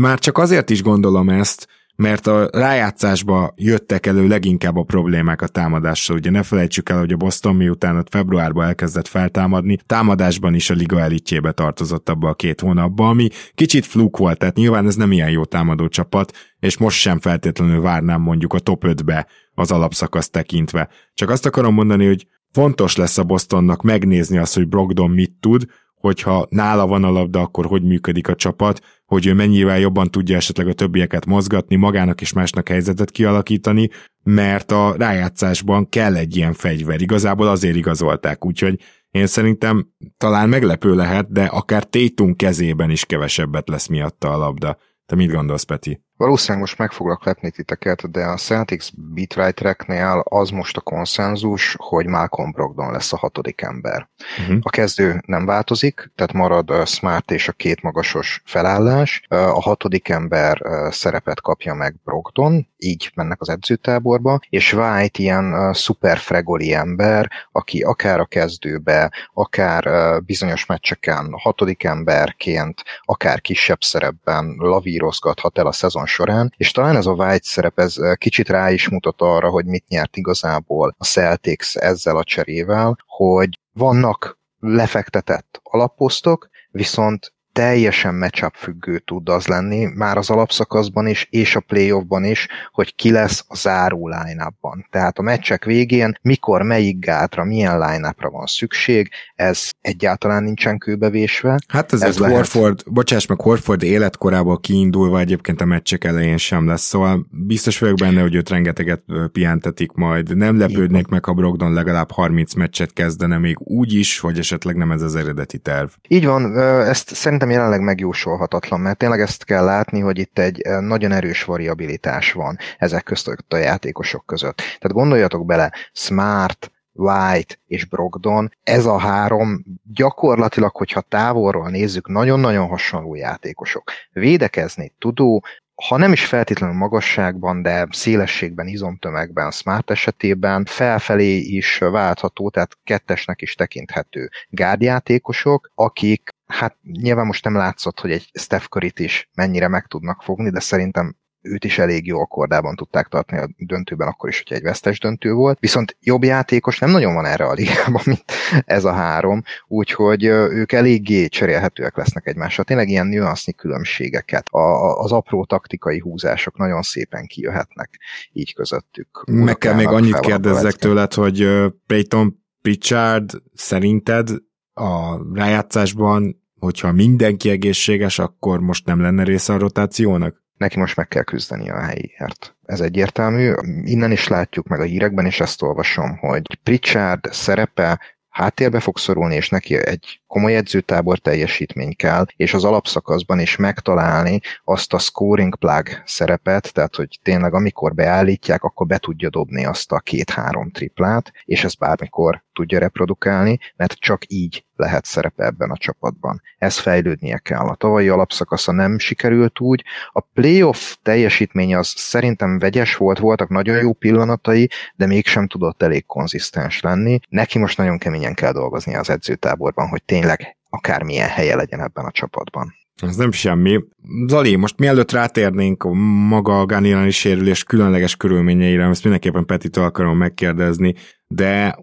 Már csak azért is gondolom ezt, mert a rájátszásba jöttek elő leginkább a problémák a támadással. Ugye ne felejtsük el, hogy a Boston miután ott februárban elkezdett feltámadni, támadásban is a liga elitjébe tartozott abba a két hónapba, ami kicsit fluk volt, tehát nyilván ez nem ilyen jó támadó csapat, és most sem feltétlenül várnám mondjuk a top 5-be az alapszakasz tekintve. Csak azt akarom mondani, hogy fontos lesz a Bostonnak megnézni azt, hogy Brogdon mit tud, hogyha nála van a labda, akkor hogy működik a csapat, hogy ő mennyivel jobban tudja esetleg a többieket mozgatni, magának és másnak helyzetet kialakítani, mert a rájátszásban kell egy ilyen fegyver. Igazából azért igazolták, úgyhogy én szerintem talán meglepő lehet, de akár Tétum kezében is kevesebbet lesz miatta a labda. Te mit gondolsz, Peti? Valószínűleg most meg foglak lepni titeket, de a Celtics beatwritereknél az most a konszenzus, hogy Malcolm Brogdon lesz a hatodik ember. Uh-huh. A kezdő nem változik, tehát marad a Smart és a két magasos felállás. A hatodik ember szerepet kapja meg Brogdon, így mennek az edzőtáborba, és White ilyen szuper fregoli ember, aki akár a kezdőbe, akár bizonyos meccseken hatodik emberként, akár kisebb szerepben lavírozgathat el a szezon szezon során, és talán ez a White szerep ez kicsit rá is mutat arra, hogy mit nyert igazából a Celtics ezzel a cserével, hogy vannak lefektetett alapposztok, viszont teljesen matchup függő tud az lenni, már az alapszakaszban is, és a playoffban is, hogy ki lesz a záró line Tehát a meccsek végén, mikor, melyik gátra, milyen line van szükség, ez egyáltalán nincsen kőbevésve. Hát ez, ez lehet... Horford, bocsáss meg, Horford életkorából kiindulva egyébként a meccsek elején sem lesz, szóval biztos vagyok benne, hogy őt rengeteget pihentetik majd. Nem lepődnék meg, ha Brogdon legalább 30 meccset kezdene még úgy is, hogy esetleg nem ez az eredeti terv. Így van, ezt szerintem szerintem jelenleg megjósolhatatlan, mert tényleg ezt kell látni, hogy itt egy eh, nagyon erős variabilitás van ezek között a játékosok között. Tehát gondoljatok bele, Smart, White és Brogdon, ez a három gyakorlatilag, hogyha távolról nézzük, nagyon-nagyon hasonló játékosok. Védekezni tudó, ha nem is feltétlenül magasságban, de szélességben, izomtömegben, Smart esetében felfelé is váltható, tehát kettesnek is tekinthető gárdjátékosok, akik hát nyilván most nem látszott, hogy egy Steph curry is mennyire meg tudnak fogni, de szerintem őt is elég jó akkordában tudták tartani a döntőben, akkor is, hogy egy vesztes döntő volt. Viszont jobb játékos nem nagyon van erre a ligában, mint ez a három, úgyhogy ők eléggé cserélhetőek lesznek egymással. Tényleg ilyen nüansznyi különbségeket, a, az apró taktikai húzások nagyon szépen kijöhetnek így közöttük. Meg kell még annyit kérdezzek tőled, hogy Peyton Pritchard szerinted a rájátszásban, hogyha mindenki egészséges, akkor most nem lenne része a rotációnak? Neki most meg kell küzdeni a helyiért. Ez egyértelmű. Innen is látjuk meg a hírekben, és ezt olvasom, hogy Pritchard szerepe háttérbe fog szorulni, és neki egy komoly edzőtábor teljesítmény kell, és az alapszakaszban is megtalálni azt a scoring plug szerepet, tehát hogy tényleg amikor beállítják, akkor be tudja dobni azt a két-három triplát, és ezt bármikor tudja reprodukálni, mert csak így lehet szerepe ebben a csapatban. Ez fejlődnie kell. A tavalyi alapszakasza nem sikerült úgy. A playoff teljesítmény az szerintem vegyes volt, voltak nagyon jó pillanatai, de mégsem tudott elég konzisztens lenni. Neki most nagyon keményen kell dolgozni az edzőtáborban, hogy tényleg akármilyen helye legyen ebben a csapatban. Ez nem semmi. Zali, most mielőtt rátérnénk maga a Ganilani sérülés különleges körülményeire, ezt mindenképpen Petitől akarom megkérdezni, de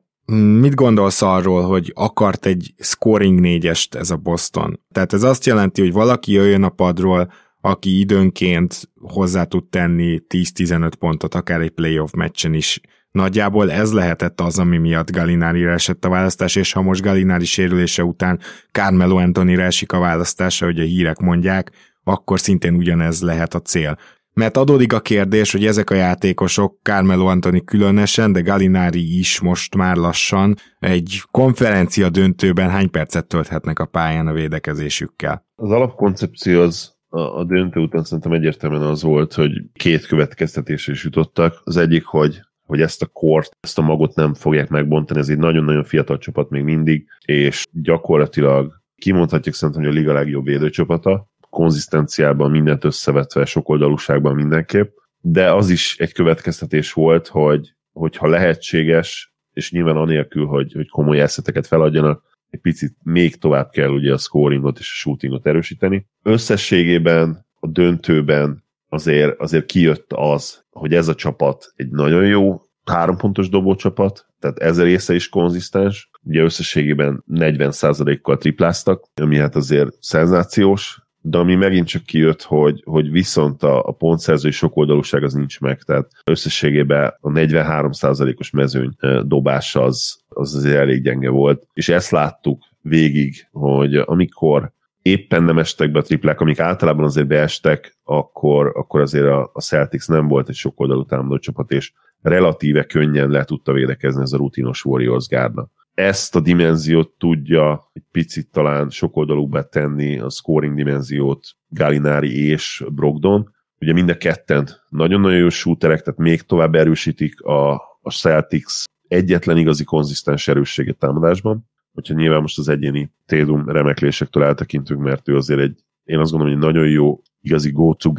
mit gondolsz arról, hogy akart egy scoring négyest ez a Boston? Tehát ez azt jelenti, hogy valaki jöjjön a padról, aki időnként hozzá tud tenni 10-15 pontot, akár egy playoff meccsen is, Nagyjából ez lehetett az, ami miatt Galinári esett a választás, és ha most Galinári sérülése után Carmelo Anthony esik a választása, hogy a hírek mondják, akkor szintén ugyanez lehet a cél. Mert adódik a kérdés, hogy ezek a játékosok, Carmelo Anthony különösen, de Galinári is most már lassan egy konferencia döntőben hány percet tölthetnek a pályán a védekezésükkel? Az alapkoncepció az a döntő után szerintem egyértelműen az volt, hogy két következtetésre is jutottak. Az egyik, hogy hogy ezt a kort, ezt a magot nem fogják megbontani, ez egy nagyon-nagyon fiatal csapat még mindig, és gyakorlatilag kimondhatjuk szerintem, hogy a liga legjobb védőcsapata, konzisztenciában mindent összevetve, sokoldalúságban mindenképp, de az is egy következtetés volt, hogy hogyha lehetséges, és nyilván anélkül, hogy, hogy komoly eszeteket feladjanak, egy picit még tovább kell ugye a scoringot és a shootingot erősíteni. Összességében a döntőben azért, azért kijött az, hogy ez a csapat egy nagyon jó hárompontos dobócsapat, tehát ez része is konzisztens. Ugye összességében 40%-kal tripláztak, ami hát azért szenzációs, de ami megint csak kijött, hogy, hogy viszont a, a pontszerzői sokoldalúság az nincs meg, tehát összességében a 43%-os mezőny dobás az, az azért elég gyenge volt, és ezt láttuk végig, hogy amikor éppen nem estek be a triplák, amik általában azért beestek, akkor, akkor azért a, a Celtics nem volt egy sok oldalú támadó csapat, és relatíve könnyen le tudta védekezni ez a rutinos Warriors gárda. Ezt a dimenziót tudja egy picit talán sokoldalúbbá tenni a scoring dimenziót Galinari és Brogdon. Ugye mind a ketten nagyon-nagyon jó shooterek, tehát még tovább erősítik a, a Celtics egyetlen igazi konzisztens erősséget támadásban. Hogyha nyilván most az egyéni Tédum remeklésektől eltekintünk, mert ő azért egy, én azt gondolom, hogy nagyon jó, igazi go to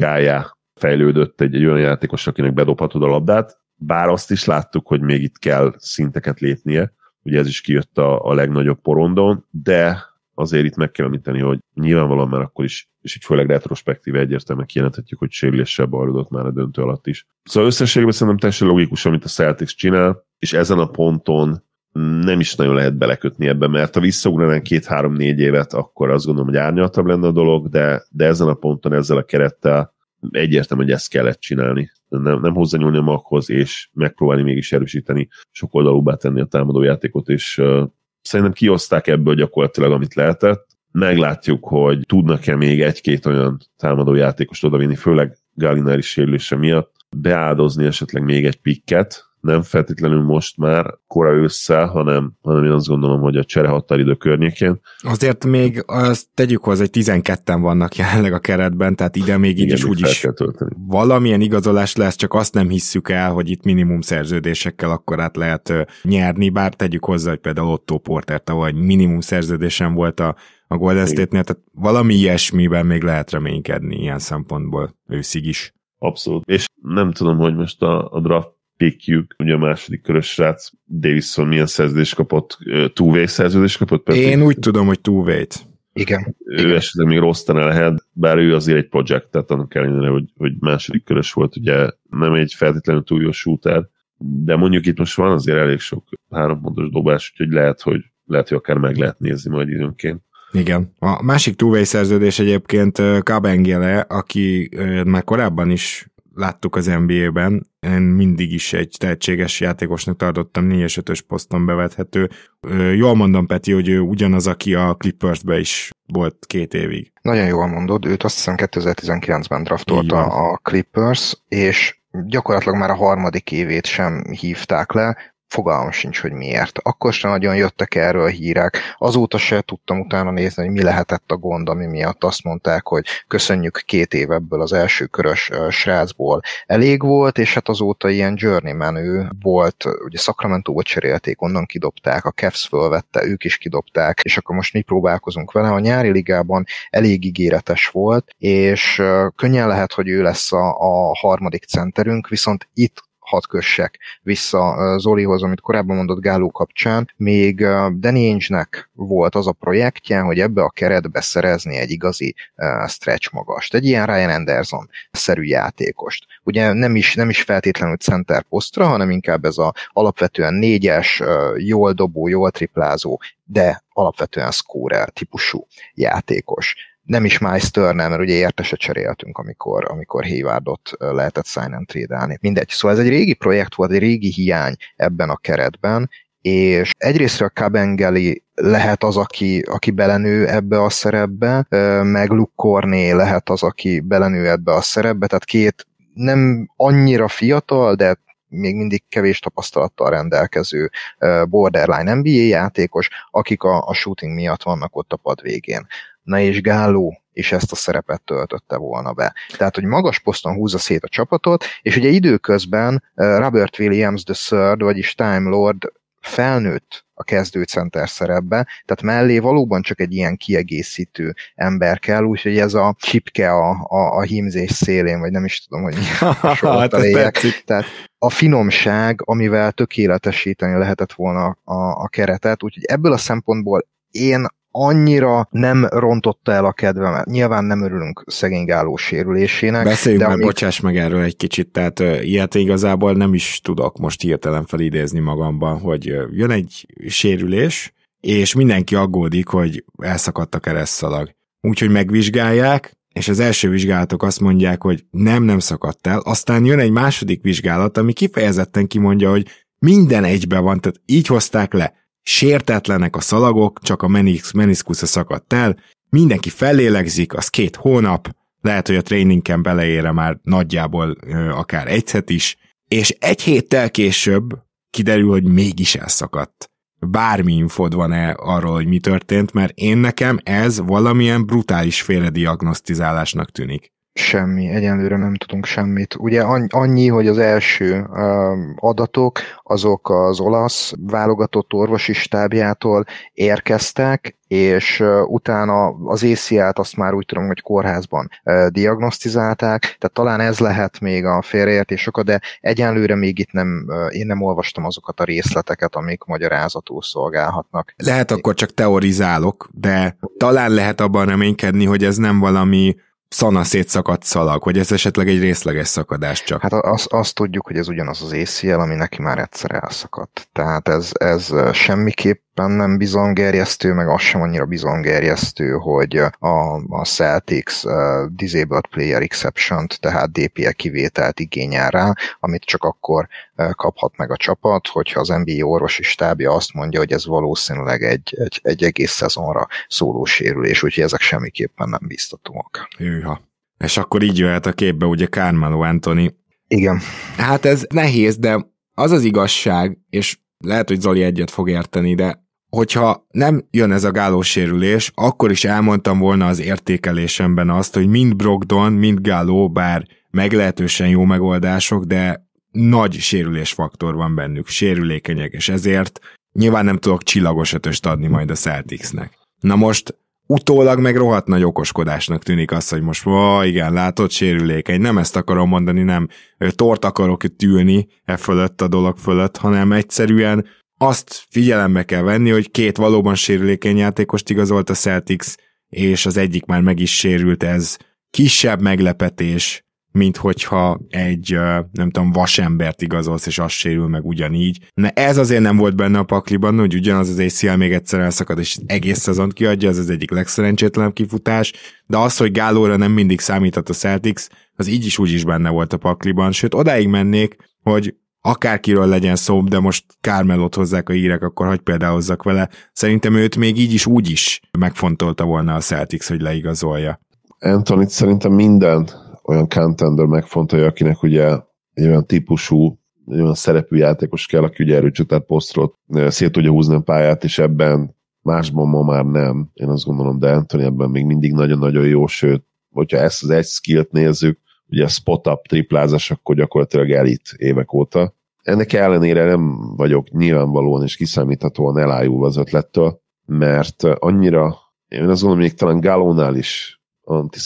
fejlődött egy, egy olyan játékos, akinek bedobhatod a labdát, bár azt is láttuk, hogy még itt kell szinteket lépnie, ugye ez is kijött a, a legnagyobb porondon, de azért itt meg kell említeni, hogy nyilvánvalóan már akkor is, és így főleg retrospektíve egyértelműen kijelenthetjük, hogy sérüléssel bajlódott már a döntő alatt is. Szóval összességében szerintem teljesen logikus, amit a Celtics csinál, és ezen a ponton nem is nagyon lehet belekötni ebbe, mert ha visszaugranánk két-három-négy évet, akkor azt gondolom, hogy árnyaltabb lenne a dolog, de, de ezen a ponton, ezzel a kerettel egyértelmű, hogy ezt kellett csinálni. Nem, nem hozzányúlni a maghoz, és megpróbálni mégis erősíteni, sok oldalúbbá tenni a támadójátékot, és uh, szerintem kioszták ebből gyakorlatilag, amit lehetett. Meglátjuk, hogy tudnak-e még egy-két olyan támadójátékost odavinni, főleg Galinari sérülése miatt, beáldozni esetleg még egy pikket, nem feltétlenül most már kora ősszel, hanem, hanem én azt gondolom, hogy a csere határidő környékén. Azért még azt tegyük hozzá, hogy 12-en vannak jelenleg a keretben, tehát ide még így is úgy is valamilyen igazolás lesz, csak azt nem hisszük el, hogy itt minimum szerződésekkel akkor át lehet nyerni, bár tegyük hozzá, hogy például Otto Porter tavaly minimum szerződésem volt a, a Golden State-nél, tehát valami ilyesmiben még lehet reménykedni ilyen szempontból őszig is. Abszolút. És nem tudom, hogy most a, a draft pickjük, ugye a második körös srác, Davison milyen szerződést kapott, two szerződést kapott? Pedig? Én úgy tudom, hogy two Igen. Ő Igen. esetleg még rossz lehet, bár ő azért egy projekt, tehát annak ellenére, hogy, hogy második körös volt, ugye nem egy feltétlenül túl jó shooter, de mondjuk itt most van azért elég sok pontos dobás, úgyhogy lehet, hogy lehet, hogy akár meg lehet nézni majd időnként. Igen. A másik two szerződés egyébként Kabengele, aki már korábban is láttuk az NBA-ben, én mindig is egy tehetséges játékosnak tartottam, 4 5 poszton bevethető. Jól mondom, Peti, hogy ő ugyanaz, aki a Clippersbe is volt két évig. Nagyon jól mondod, őt azt hiszem 2019-ben draftolta a Clippers, és gyakorlatilag már a harmadik évét sem hívták le, fogalmam sincs, hogy miért. Akkor sem nagyon jöttek erről a hírek, azóta se tudtam utána nézni, hogy mi lehetett a gond, ami miatt azt mondták, hogy köszönjük két év ebből az első körös srácból elég volt, és hát azóta ilyen journeyman ő volt, ugye sacramento cserélték, onnan kidobták, a Cavs fölvette, ők is kidobták, és akkor most mi próbálkozunk vele. A nyári ligában elég ígéretes volt, és könnyen lehet, hogy ő lesz a, a harmadik centerünk, viszont itt hadd kössek vissza Zolihoz, amit korábban mondott Gáló kapcsán, még Danny Ainge-nek volt az a projektje, hogy ebbe a keretbe szerezni egy igazi stretch magast, egy ilyen Ryan Anderson-szerű játékost. Ugye nem is, nem is feltétlenül center posztra, hanem inkább ez a alapvetően négyes, jól dobó, jól triplázó, de alapvetően scorer típusú játékos nem is Miles Turner, mert ugye értese cseréltünk, amikor, amikor Haywardot lehetett sign and trade Mindegy. Szóval ez egy régi projekt volt, egy régi hiány ebben a keretben, és egyrésztről Kabengeli lehet az, aki, aki belenő ebbe a szerepbe, meg Luke Corné lehet az, aki belenő ebbe a szerepbe, tehát két nem annyira fiatal, de még mindig kevés tapasztalattal rendelkező borderline NBA játékos, akik a, a shooting miatt vannak ott a pad végén na és Gáló is ezt a szerepet töltötte volna be. Tehát, hogy magas poszton húzza szét a csapatot, és ugye időközben Robert Williams the Third, vagyis Time Lord felnőtt a kezdőcenter szerepbe, tehát mellé valóban csak egy ilyen kiegészítő ember kell, úgyhogy ez a csipke a, a, a hímzés szélén, vagy nem is tudom, hogy mi hát, a lényeg. Tehát a finomság, amivel tökéletesíteni lehetett volna a, a keretet, úgyhogy ebből a szempontból én annyira nem rontotta el a kedvemet. Nyilván nem örülünk szegény Gáló sérülésének. Beszéljünk de meg, amit... bocsáss meg erről egy kicsit, tehát ilyet igazából nem is tudok most hirtelen felidézni magamban, hogy jön egy sérülés, és mindenki aggódik, hogy elszakadt a keresztszalag. Úgyhogy megvizsgálják, és az első vizsgálatok azt mondják, hogy nem, nem szakadt el, aztán jön egy második vizsgálat, ami kifejezetten kimondja, hogy minden egybe van, tehát így hozták le sértetlenek a szalagok, csak a meniszkusza szakadt el, mindenki fellélegzik, az két hónap, lehet, hogy a tréningen beleére már nagyjából ö, akár egy het is, és egy héttel később kiderül, hogy mégis elszakadt. Bármi infod van-e arról, hogy mi történt, mert én nekem ez valamilyen brutális félrediagnosztizálásnak tűnik. Semmi, egyenlőre nem tudunk semmit. Ugye annyi, hogy az első adatok azok az olasz válogatott orvosi stábjától érkeztek, és utána az ACL-t azt már úgy tudom, hogy kórházban diagnosztizálták, tehát talán ez lehet még a félreértés oka, de egyenlőre még itt nem, én nem olvastam azokat a részleteket, amik magyarázatul szolgálhatnak. Lehet akkor csak teorizálok, de talán lehet abban reménykedni, hogy ez nem valami szana szétszakadt szalag, hogy ez esetleg egy részleges szakadás csak. Hát azt, azt tudjuk, hogy ez ugyanaz az ACL, ami neki már egyszer elszakadt. Tehát ez, ez semmiképp nem bizongerjesztő, meg az sem annyira bizongerjesztő, hogy a, a Celtics uh, Disabled Player Exception-t, tehát DPE kivételt igényel rá, amit csak akkor uh, kaphat meg a csapat, hogyha az NBA orvosi stábja azt mondja, hogy ez valószínűleg egy, egy, egy egész szezonra szóló sérülés, úgyhogy ezek semmiképpen nem biztatóak. Hűha. És akkor így jöhet a képbe ugye Carmelo Anthony. Igen. Hát ez nehéz, de az az igazság, és lehet, hogy Zoli egyet fog érteni, de hogyha nem jön ez a gálós sérülés, akkor is elmondtam volna az értékelésemben azt, hogy mind Brogdon, mind Gáló, bár meglehetősen jó megoldások, de nagy sérülésfaktor van bennük, sérülékenyek, és ezért nyilván nem tudok csillagos ötöst adni majd a Celticsnek. Na most utólag meg rohadt nagy okoskodásnak tűnik az, hogy most, ó, igen, látod, sérülékeny. Nem ezt akarom mondani, nem tort akarok tűlni e fölött a dolog fölött, hanem egyszerűen azt figyelembe kell venni, hogy két valóban sérülékeny játékost igazolt a Celtics, és az egyik már meg is sérült, ez kisebb meglepetés, mint hogyha egy, nem tudom, vasembert igazolsz, és az sérül meg ugyanígy. Na ez azért nem volt benne a pakliban, hogy ugyanaz az ACL még egyszer elszakad, és egész szezont kiadja, ez az egyik legszerencsétlenebb kifutás, de az, hogy Gálóra nem mindig számíthat a Celtics, az így is úgy is benne volt a pakliban, sőt odáig mennék, hogy akárkiről legyen szó, de most Kármelot hozzák a hírek, akkor hagyj például hozzak vele. Szerintem őt még így is úgy is megfontolta volna a Celtics, hogy leigazolja. Anthony szerintem minden olyan contender megfontolja, akinek ugye egy olyan típusú olyan szerepű játékos kell, aki ugye erőcsötett posztról szét tudja húzni a pályát, és ebben másban ma már nem. Én azt gondolom, de Anthony ebben még mindig nagyon-nagyon jó, sőt, hogyha ezt az egy skillt nézzük, ugye a spot-up triplázás, akkor gyakorlatilag elit évek óta. Ennek ellenére nem vagyok nyilvánvalóan és kiszámíthatóan elájulva az ötlettől, mert annyira, én azt gondolom, még talán Galónál is anti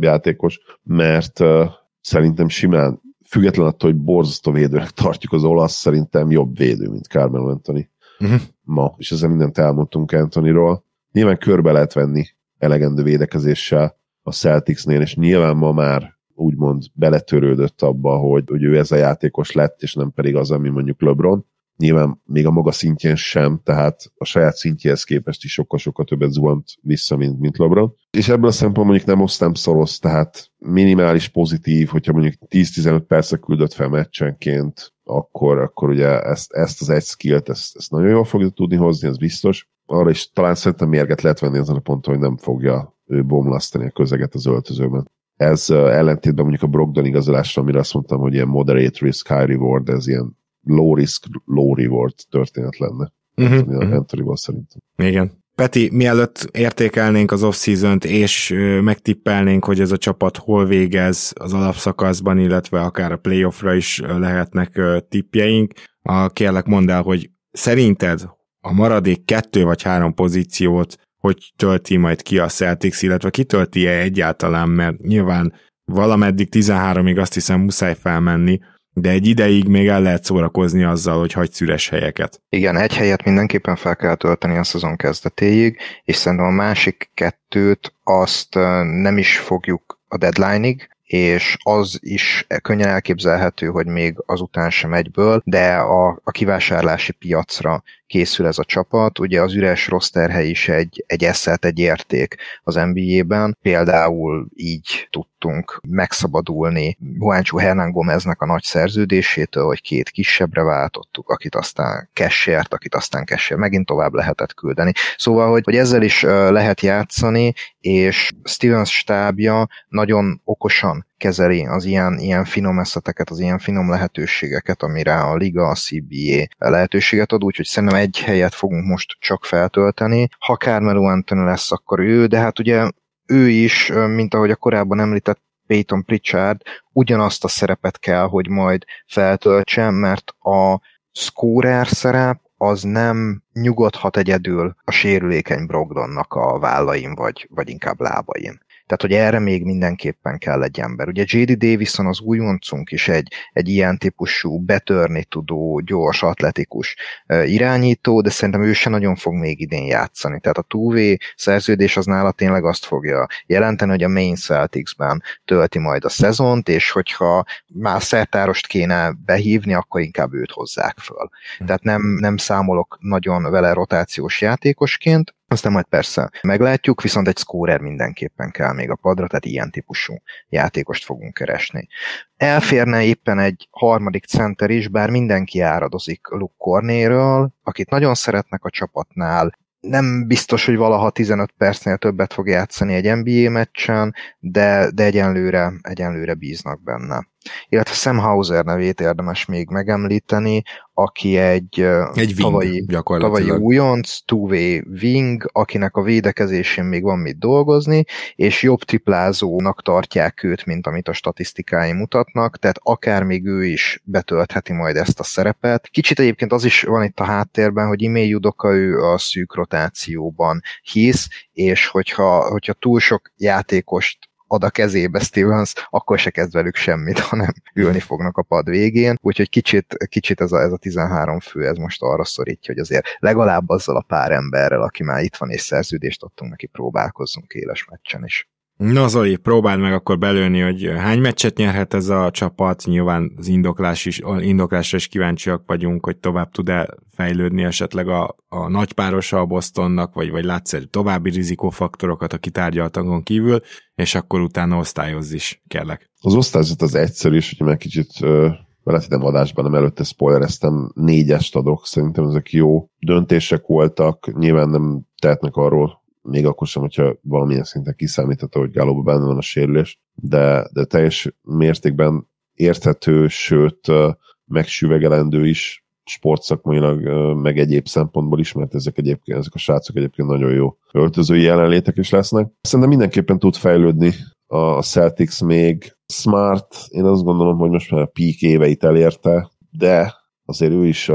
játékos, mert uh, szerintem simán, független attól, hogy borzasztó védőnek tartjuk az olasz, szerintem jobb védő, mint Carmelo Anthony uh-huh. ma, és ezzel mindent elmondtunk Anthonyról. Nyilván körbe lehet venni elegendő védekezéssel a Celticsnél, és nyilván ma már úgymond beletörődött abba, hogy, hogy ő ez a játékos lett, és nem pedig az, ami mondjuk LeBron. Nyilván még a maga szintjén sem, tehát a saját szintjéhez képest is sokkal-sokkal többet zuhant vissza, mint, mint LeBron. És ebből a szempontból mondjuk nem osztám szoros, tehát minimális pozitív, hogyha mondjuk 10-15 percre küldött fel meccsenként, akkor, akkor ugye ezt, ezt az egy skillt, ezt, ezt nagyon jól fogja tudni hozni, ez biztos. Arra is talán szerintem mérget lehet venni ezen a ponton, hogy nem fogja ő bomlasztani a közeget az öltözőben. Ez ellentétben mondjuk a Brogdon igazolásra, amire azt mondtam, hogy ilyen moderate risk, high reward, ez ilyen low risk, low reward történet lenne. Uh-huh, uh-huh. Anthony szerintem. Igen. Peti, mielőtt értékelnénk az off-season-t, és megtippelnénk, hogy ez a csapat hol végez az alapszakaszban, illetve akár a playoffra is lehetnek tippjeink, kérlek mondd el, hogy szerinted a maradék kettő vagy három pozíciót hogy tölti majd ki a Celtics, illetve kitölti-e egyáltalán, mert nyilván valameddig 13-ig azt hiszem muszáj felmenni, de egy ideig még el lehet szórakozni azzal, hogy hagy szüres helyeket. Igen, egy helyet mindenképpen fel kell tölteni a szezon kezdetéig, és szerintem a másik kettőt azt nem is fogjuk a deadline-ig, és az is könnyen elképzelhető, hogy még azután sem egyből, de a, a kivásárlási piacra készül ez a csapat. Ugye az üres rosterhely is egy, egy eszelt, egy érték az NBA-ben. Például így tudtunk megszabadulni Juancho Hernán Gomeznek a nagy szerződésétől, hogy két kisebbre váltottuk, akit aztán kessért, akit aztán kessért megint tovább lehetett küldeni. Szóval, hogy, hogy ezzel is lehet játszani, és Stevens stábja nagyon okosan kezeli az ilyen, ilyen finom eszeteket, az ilyen finom lehetőségeket, amire a Liga, a CBA lehetőséget ad, úgyhogy szerintem egy helyet fogunk most csak feltölteni. Ha Carmelo Anthony lesz, akkor ő, de hát ugye ő is, mint ahogy a korábban említett Peyton Pritchard, ugyanazt a szerepet kell, hogy majd feltöltsen, mert a scorer szerep az nem nyugodhat egyedül a sérülékeny Brogdonnak a vállain, vagy, vagy inkább lábain. Tehát, hogy erre még mindenképpen kell egy ember. Ugye J.D. Davison az újoncunk is egy, egy ilyen típusú, betörni tudó, gyors, atletikus irányító, de szerintem ő se nagyon fog még idén játszani. Tehát a 2 szerződés az nála tényleg azt fogja jelenteni, hogy a Main Celtics-ben tölti majd a szezont, és hogyha már szertárost kéne behívni, akkor inkább őt hozzák föl. Hm. Tehát nem, nem számolok nagyon vele rotációs játékosként, aztán majd persze meglátjuk, viszont egy scorer mindenképpen kell még a padra, tehát ilyen típusú játékost fogunk keresni. Elférne éppen egy harmadik center is, bár mindenki áradozik Luke Cornéről, akit nagyon szeretnek a csapatnál, nem biztos, hogy valaha 15 percnél többet fog játszani egy NBA meccsen, de, de egyenlőre, egyenlőre bíznak benne illetve Sam Hauser nevét érdemes még megemlíteni, aki egy, egy tavalyi, tavalyi újonc, two wing, akinek a védekezésén még van mit dolgozni, és jobb triplázónak tartják őt, mint amit a statisztikái mutatnak, tehát akár még ő is betöltheti majd ezt a szerepet. Kicsit egyébként az is van itt a háttérben, hogy Ime Judoka ő a szűk rotációban hisz, és hogyha, hogyha túl sok játékost ad a kezébe Stevens, akkor se kezd velük semmit, hanem ülni fognak a pad végén, úgyhogy kicsit, kicsit ez, a, ez a 13 fő, ez most arra szorítja, hogy azért legalább azzal a pár emberrel, aki már itt van és szerződést adtunk neki, próbálkozzunk éles meccsen is. Na Zoli, próbáld meg akkor belőni, hogy hány meccset nyerhet ez a csapat, nyilván az indoklás is, indoklásra is kíváncsiak vagyunk, hogy tovább tud-e fejlődni esetleg a, a nagypárosa a Bostonnak, vagy, vagy látsz egy további rizikófaktorokat a kitárgyaltagon kívül, és akkor utána osztályozz is, kellek. Az osztályzat az egyszerű, és hogy meg kicsit lehet nem adásban, nem előtte spoilereztem, négyest adok, szerintem ezek jó döntések voltak, nyilván nem tehetnek arról még akkor sem, hogyha valamilyen szinten kiszámítható, hogy Gálóban benne van a sérülés, de, de teljes mértékben érthető, sőt megsüvegelendő is sportszakmailag, meg egyéb szempontból is, mert ezek egyébként, ezek a srácok egyébként nagyon jó öltözői jelenlétek is lesznek. Szerintem mindenképpen tud fejlődni a Celtics még. Smart, én azt gondolom, hogy most már a peak éveit elérte, de azért ő is,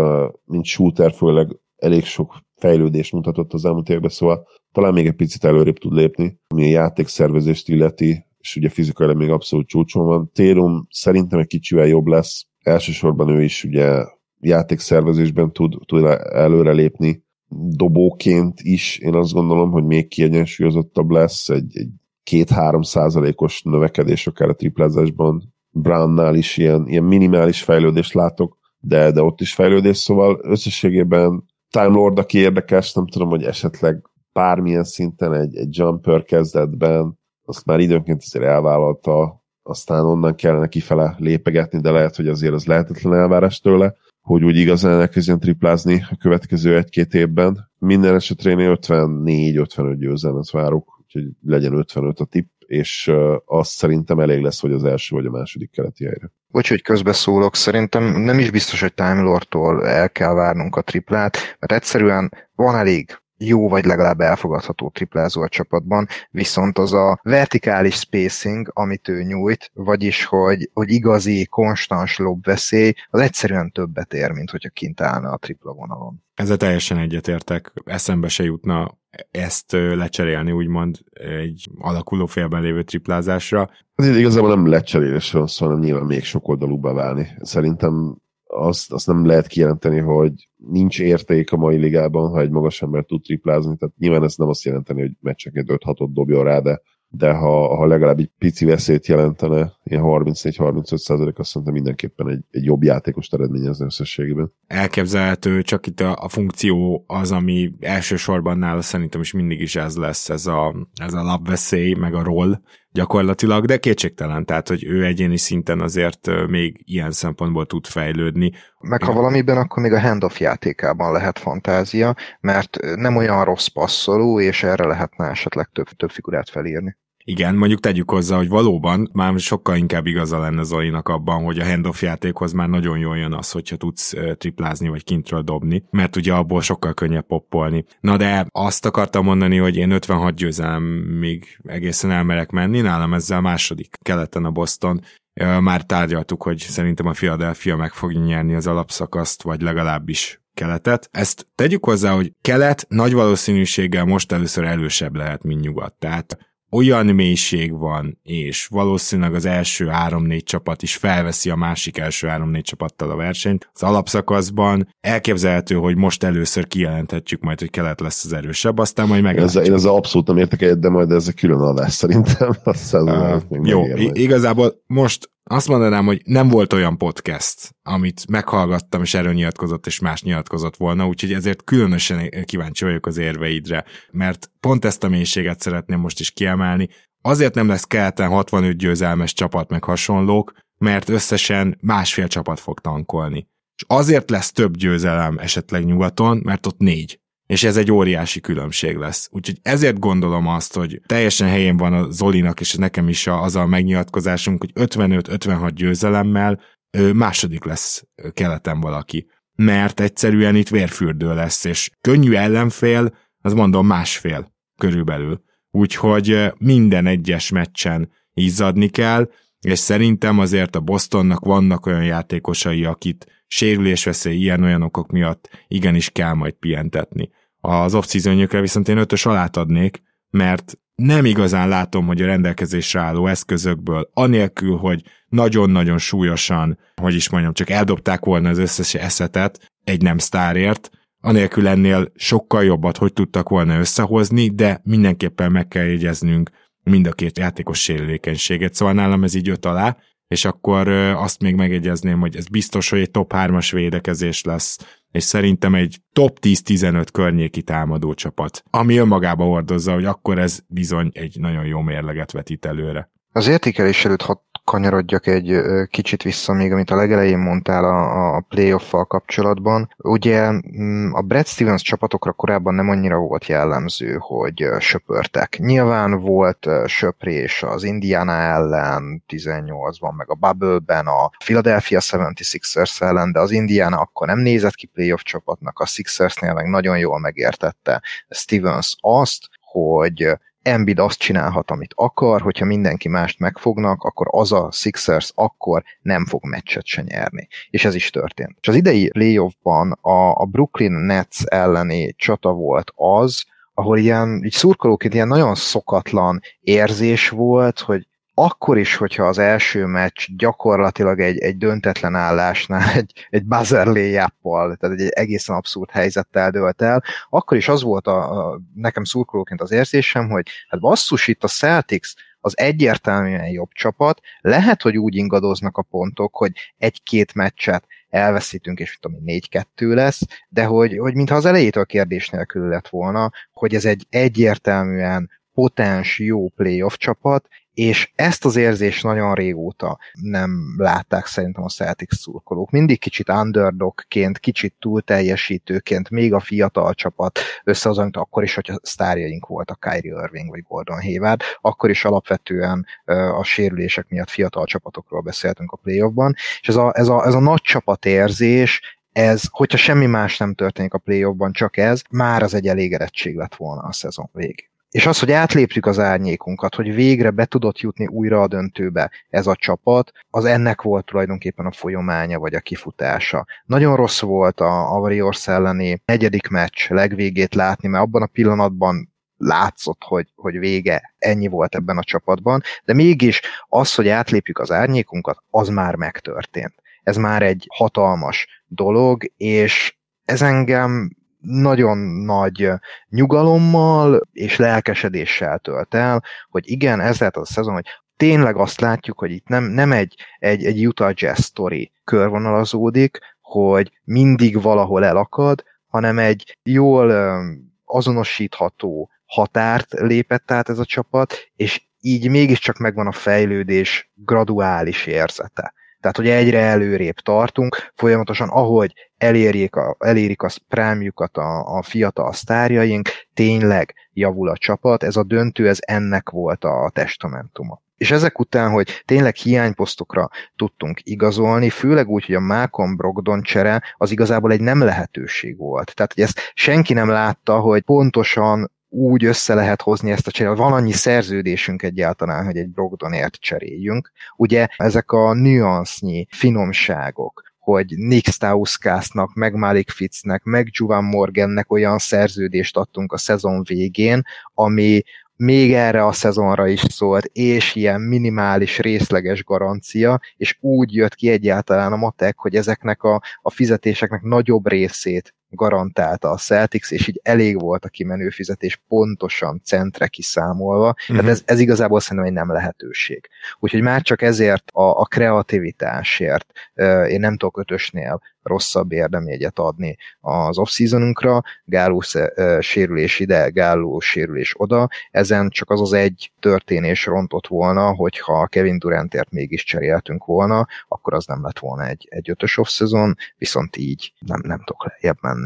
mint shooter, főleg elég sok fejlődést mutatott az elmúlt években, szóval talán még egy picit előrébb tud lépni, ami a játékszervezést illeti, és ugye fizikailag még abszolút csúcson van. Térum szerintem egy kicsivel jobb lesz, elsősorban ő is ugye játékszervezésben tud, tud előrelépni, dobóként is én azt gondolom, hogy még kiegyensúlyozottabb lesz, egy, egy két-három százalékos növekedés akár a triplázásban. Brownnál is ilyen, ilyen minimális fejlődést látok, de, de ott is fejlődés, szóval összességében Time Lord, aki érdekes, nem tudom, hogy esetleg bármilyen szinten egy, egy jumper kezdetben, azt már időnként azért elvállalta, aztán onnan kellene kifele lépegetni, de lehet, hogy azért az lehetetlen elvárás tőle, hogy úgy igazán elkezdjen triplázni a következő egy-két évben. Minden esetre én 54-55 győzelmet várok, úgyhogy legyen 55 a tipp, és az szerintem elég lesz, hogy az első vagy a második keleti helyre. Bocs, hogy közbeszólok, szerintem nem is biztos, hogy Time Lord-tól el kell várnunk a triplát, mert egyszerűen van elég jó vagy legalább elfogadható triplázó a csapatban, viszont az a vertikális spacing, amit ő nyújt, vagyis hogy, hogy igazi, konstans lobveszély, az egyszerűen többet ér, mint hogyha kint állna a tripla vonalon. Ezzel teljesen egyetértek. Eszembe se jutna ezt lecserélni, úgymond egy alakuló félben lévő triplázásra. Ez igazából nem lecserélésről szól, hanem nyilván még sok oldalúbbá válni. Szerintem azt, azt nem lehet kijelenteni, hogy nincs érték a mai ligában, ha egy magas ember tud triplázni, tehát nyilván ez nem azt jelenteni, hogy meccsenként 5-6-ot dobjon rá, de, de ha, ha legalább egy pici veszélyt jelentene, ilyen 34-35 százalék, azt szerintem mindenképpen egy, egy jobb játékos eredményez összességében. Elképzelhető, csak itt a, a funkció az, ami elsősorban nála szerintem is mindig is ez lesz, ez a, ez a labveszély, meg a roll, gyakorlatilag, de kétségtelen, tehát, hogy ő egyéni szinten azért még ilyen szempontból tud fejlődni. Meg ha valamiben, akkor még a handoff játékában lehet fantázia, mert nem olyan rossz passzoló, és erre lehetne esetleg több, több figurát felírni. Igen, mondjuk tegyük hozzá, hogy valóban már sokkal inkább igaza lenne Zolinak abban, hogy a handoff játékhoz már nagyon jól jön az, hogyha tudsz triplázni vagy kintről dobni, mert ugye abból sokkal könnyebb poppolni. Na de azt akartam mondani, hogy én 56 győzelem még egészen elmerek menni, nálam ezzel második keleten a Boston, már tárgyaltuk, hogy szerintem a Philadelphia meg fogja nyerni az alapszakaszt, vagy legalábbis keletet. Ezt tegyük hozzá, hogy kelet nagy valószínűséggel most először elősebb lehet, mint nyugat. Tehát olyan mélység van, és valószínűleg az első három-négy csapat is felveszi a másik első három-négy csapattal a versenyt. Az alapszakaszban elképzelhető, hogy most először kijelenthetjük majd, hogy kelet lesz az erősebb, aztán majd meg. Én ezzel abszolút nem értek egyet, de majd ez a külön adás szerintem. Azt uh, jó, igazából most azt mondanám, hogy nem volt olyan podcast, amit meghallgattam, és erről nyilatkozott, és más nyilatkozott volna, úgyhogy ezért különösen kíváncsi vagyok az érveidre, mert pont ezt a mélységet szeretném most is kiemelni. Azért nem lesz keleten 65 győzelmes csapat meg hasonlók, mert összesen másfél csapat fog tankolni. És azért lesz több győzelem esetleg nyugaton, mert ott négy és ez egy óriási különbség lesz. Úgyhogy ezért gondolom azt, hogy teljesen helyén van a Zolinak, és nekem is az a megnyilatkozásunk, hogy 55-56 győzelemmel második lesz keleten valaki. Mert egyszerűen itt vérfürdő lesz, és könnyű ellenfél, az mondom másfél körülbelül. Úgyhogy minden egyes meccsen izzadni kell, és szerintem azért a Bostonnak vannak olyan játékosai, akit sérülésveszély ilyen-olyan okok miatt igenis kell majd pihentetni. Az off viszont én ötös alát adnék, mert nem igazán látom, hogy a rendelkezésre álló eszközökből, anélkül, hogy nagyon-nagyon súlyosan, hogy is mondjam, csak eldobták volna az összes eszetet egy nem sztárért, anélkül ennél sokkal jobbat, hogy tudtak volna összehozni, de mindenképpen meg kell jegyeznünk mind a két játékos sérülékenységet, szóval nálam ez így öt alá, és akkor azt még megegyezném, hogy ez biztos, hogy egy top 3-as védekezés lesz, és szerintem egy top 10-15 környéki támadó csapat, ami önmagába hordozza, hogy akkor ez bizony egy nagyon jó mérleget vetít előre. Az értékelés előtt, ha kanyarodjak egy kicsit vissza még, amit a legelején mondtál a, a playoff-fal kapcsolatban. Ugye mm, a Brad Stevens csapatokra korábban nem annyira volt jellemző, hogy söpörtek. Nyilván volt söprés az Indiana ellen 18-ban, meg a Bubble-ben a Philadelphia 76ers ellen, de az Indiana akkor nem nézett ki playoff csapatnak, a Sixersnél meg nagyon jól megértette Stevens azt, hogy Embiid azt csinálhat, amit akar, hogyha mindenki mást megfognak, akkor az a Sixers akkor nem fog meccset se nyerni. És ez is történt. És az idei playoffban a, a Brooklyn Nets elleni csata volt az, ahol ilyen, így szurkolóként ilyen nagyon szokatlan érzés volt, hogy akkor is, hogyha az első meccs gyakorlatilag egy, egy döntetlen állásnál, egy, egy buzzer layup tehát egy egészen abszurd helyzettel dölt el, akkor is az volt a, a nekem szurkolóként az érzésem, hogy hát basszus, itt a Celtics az egyértelműen jobb csapat, lehet, hogy úgy ingadoznak a pontok, hogy egy-két meccset elveszítünk, és tudom, 4-2 lesz, de hogy, hogy mintha az elejétől kérdés nélkül lett volna, hogy ez egy egyértelműen potens, jó playoff csapat, és ezt az érzést nagyon régóta nem látták szerintem a Celtics szurkolók. Mindig kicsit underdogként, kicsit túl teljesítőként, még a fiatal csapat összehozunk, akkor is, hogyha sztárjaink voltak Kyrie Irving vagy Gordon Hayward, akkor is alapvetően a sérülések miatt fiatal csapatokról beszéltünk a playoffban, és ez a, ez a, ez a nagy csapatérzés, ez, hogyha semmi más nem történik a playoffban, csak ez, már az egy elégedettség lett volna a szezon végig. És az, hogy átléptük az árnyékunkat, hogy végre be tudott jutni újra a döntőbe ez a csapat, az ennek volt tulajdonképpen a folyománya vagy a kifutása. Nagyon rossz volt a, a elleni negyedik meccs legvégét látni, mert abban a pillanatban látszott, hogy, hogy vége, ennyi volt ebben a csapatban, de mégis az, hogy átlépjük az árnyékunkat, az már megtörtént. Ez már egy hatalmas dolog, és ez engem nagyon nagy nyugalommal és lelkesedéssel tölt el, hogy igen, ez lehet az a szezon, hogy tényleg azt látjuk, hogy itt nem, nem egy, egy, egy Utah Jazz story körvonalazódik, hogy mindig valahol elakad, hanem egy jól azonosítható határt lépett át ez a csapat, és így mégiscsak megvan a fejlődés graduális érzete. Tehát, hogy egyre előrébb tartunk, folyamatosan, ahogy elérjék a, elérik a prime a, a fiatal sztárjaink, tényleg javul a csapat, ez a döntő, ez ennek volt a testamentuma. És ezek után, hogy tényleg hiányposztokra tudtunk igazolni, főleg úgy, hogy a Malcolm Brogdon csere az igazából egy nem lehetőség volt. Tehát, hogy ezt senki nem látta, hogy pontosan úgy össze lehet hozni ezt a cserét. Van annyi szerződésünk egyáltalán, hogy egy Brogdonért cseréljünk. Ugye ezek a nüansznyi finomságok, hogy Nick Stauskásznak, meg Malik Fitznek, meg Juvan Morgannek olyan szerződést adtunk a szezon végén, ami még erre a szezonra is szólt, és ilyen minimális részleges garancia, és úgy jött ki egyáltalán a matek, hogy ezeknek a, a fizetéseknek nagyobb részét garantálta a Celtics, és így elég volt a kimenő fizetés pontosan centre kiszámolva. Uh-huh. Tehát mhm. ez, ez igazából szerintem egy nem lehetőség. Úgyhogy már csak ezért a, a kreativitásért uh, én nem tudok ötösnél rosszabb érdemjegyet adni az off-seasonunkra, Gáló uh, sérülés ide, Gáló sérülés oda, ezen csak az az egy történés rontott volna, hogyha Kevin Durantért mégis cseréltünk volna, akkor az nem lett volna egy, egy ötös off-season, viszont így nem, nem tudok lejjebb menni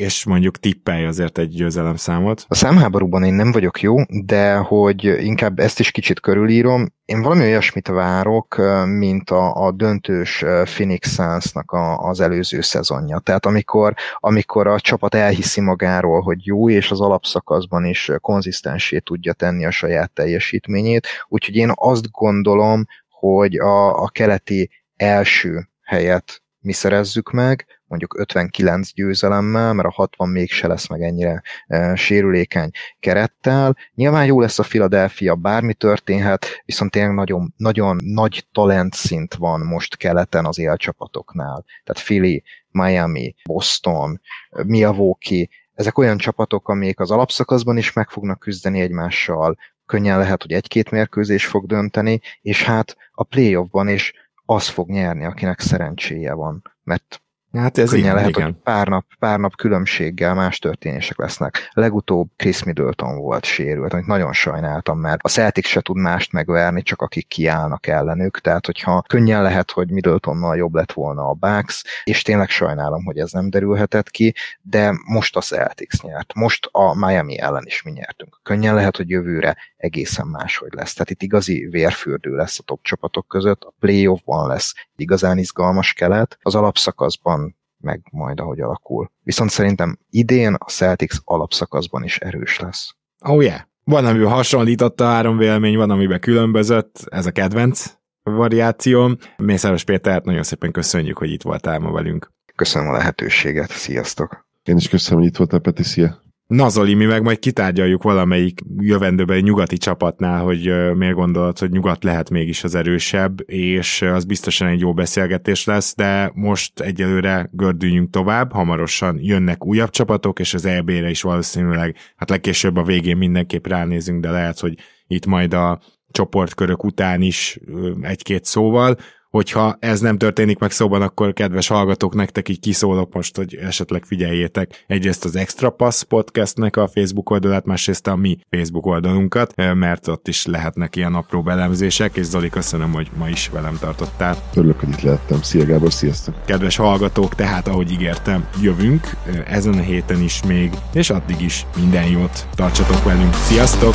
és mondjuk tippelj azért egy győzelem számot. A számháborúban én nem vagyok jó, de hogy inkább ezt is kicsit körülírom, én valami olyasmit várok, mint a, a döntős Phoenix Suns-nak a, az előző szezonja. Tehát amikor, amikor a csapat elhiszi magáról, hogy jó, és az alapszakaszban is konzisztensé tudja tenni a saját teljesítményét, úgyhogy én azt gondolom, hogy a, a keleti első helyet mi szerezzük meg, mondjuk 59 győzelemmel, mert a 60 mégse lesz meg ennyire e, sérülékeny kerettel. Nyilván jó lesz a Philadelphia, bármi történhet, viszont tényleg nagyon, nagyon nagy talentszint van most keleten az élcsapatoknál. Tehát Philly, Miami, Boston, Milwaukee, ezek olyan csapatok, amik az alapszakaszban is meg fognak küzdeni egymással, könnyen lehet, hogy egy-két mérkőzés fog dönteni, és hát a playoffban is az fog nyerni, akinek szerencséje van. Mert Hát ez Könnyen lehet, igen. hogy pár nap, pár nap különbséggel más történések lesznek. Legutóbb Chris Middleton volt sérült, amit nagyon sajnáltam, mert a Celtics se tud mást megverni, csak akik kiállnak ellenük, tehát hogyha könnyen lehet, hogy Middletonnal jobb lett volna a Bucks, és tényleg sajnálom, hogy ez nem derülhetett ki, de most a Celtics nyert. Most a Miami ellen is mi nyertünk. Könnyen lehet, hogy jövőre egészen máshogy lesz. Tehát itt igazi vérfürdő lesz a top csapatok között, a playoffban lesz igazán izgalmas kelet, az alapszakaszban meg majd ahogy alakul. Viszont szerintem idén a Celtics alapszakaszban is erős lesz. Oh yeah. Van, amiben hasonlított a három vélemény, van, amiben különbözött, ez a kedvenc variációm. Mészáros Péter, nagyon szépen köszönjük, hogy itt voltál ma velünk. Köszönöm a lehetőséget, sziasztok! Én is köszönöm, hogy itt voltál, Peti, szia! Nazoli, mi meg majd kitárgyaljuk valamelyik jövendőben nyugati csapatnál, hogy miért gondolod, hogy nyugat lehet mégis az erősebb, és az biztosan egy jó beszélgetés lesz, de most egyelőre gördüljünk tovább, hamarosan jönnek újabb csapatok, és az EB-re is valószínűleg, hát legkésőbb a végén mindenképp ránézünk, de lehet, hogy itt majd a csoportkörök után is egy-két szóval, hogyha ez nem történik meg szóban, akkor kedves hallgatók, nektek így kiszólok most, hogy esetleg figyeljétek egyrészt az Extra Pass podcastnek a Facebook oldalát, másrészt a mi Facebook oldalunkat, mert ott is lehetnek ilyen apró belemzések, és Zoli, köszönöm, hogy ma is velem tartottál. Örülök, hogy itt lehettem. Szia Gábor, sziasztok! Kedves hallgatók, tehát ahogy ígértem, jövünk ezen a héten is még, és addig is minden jót tartsatok velünk. Sziasztok!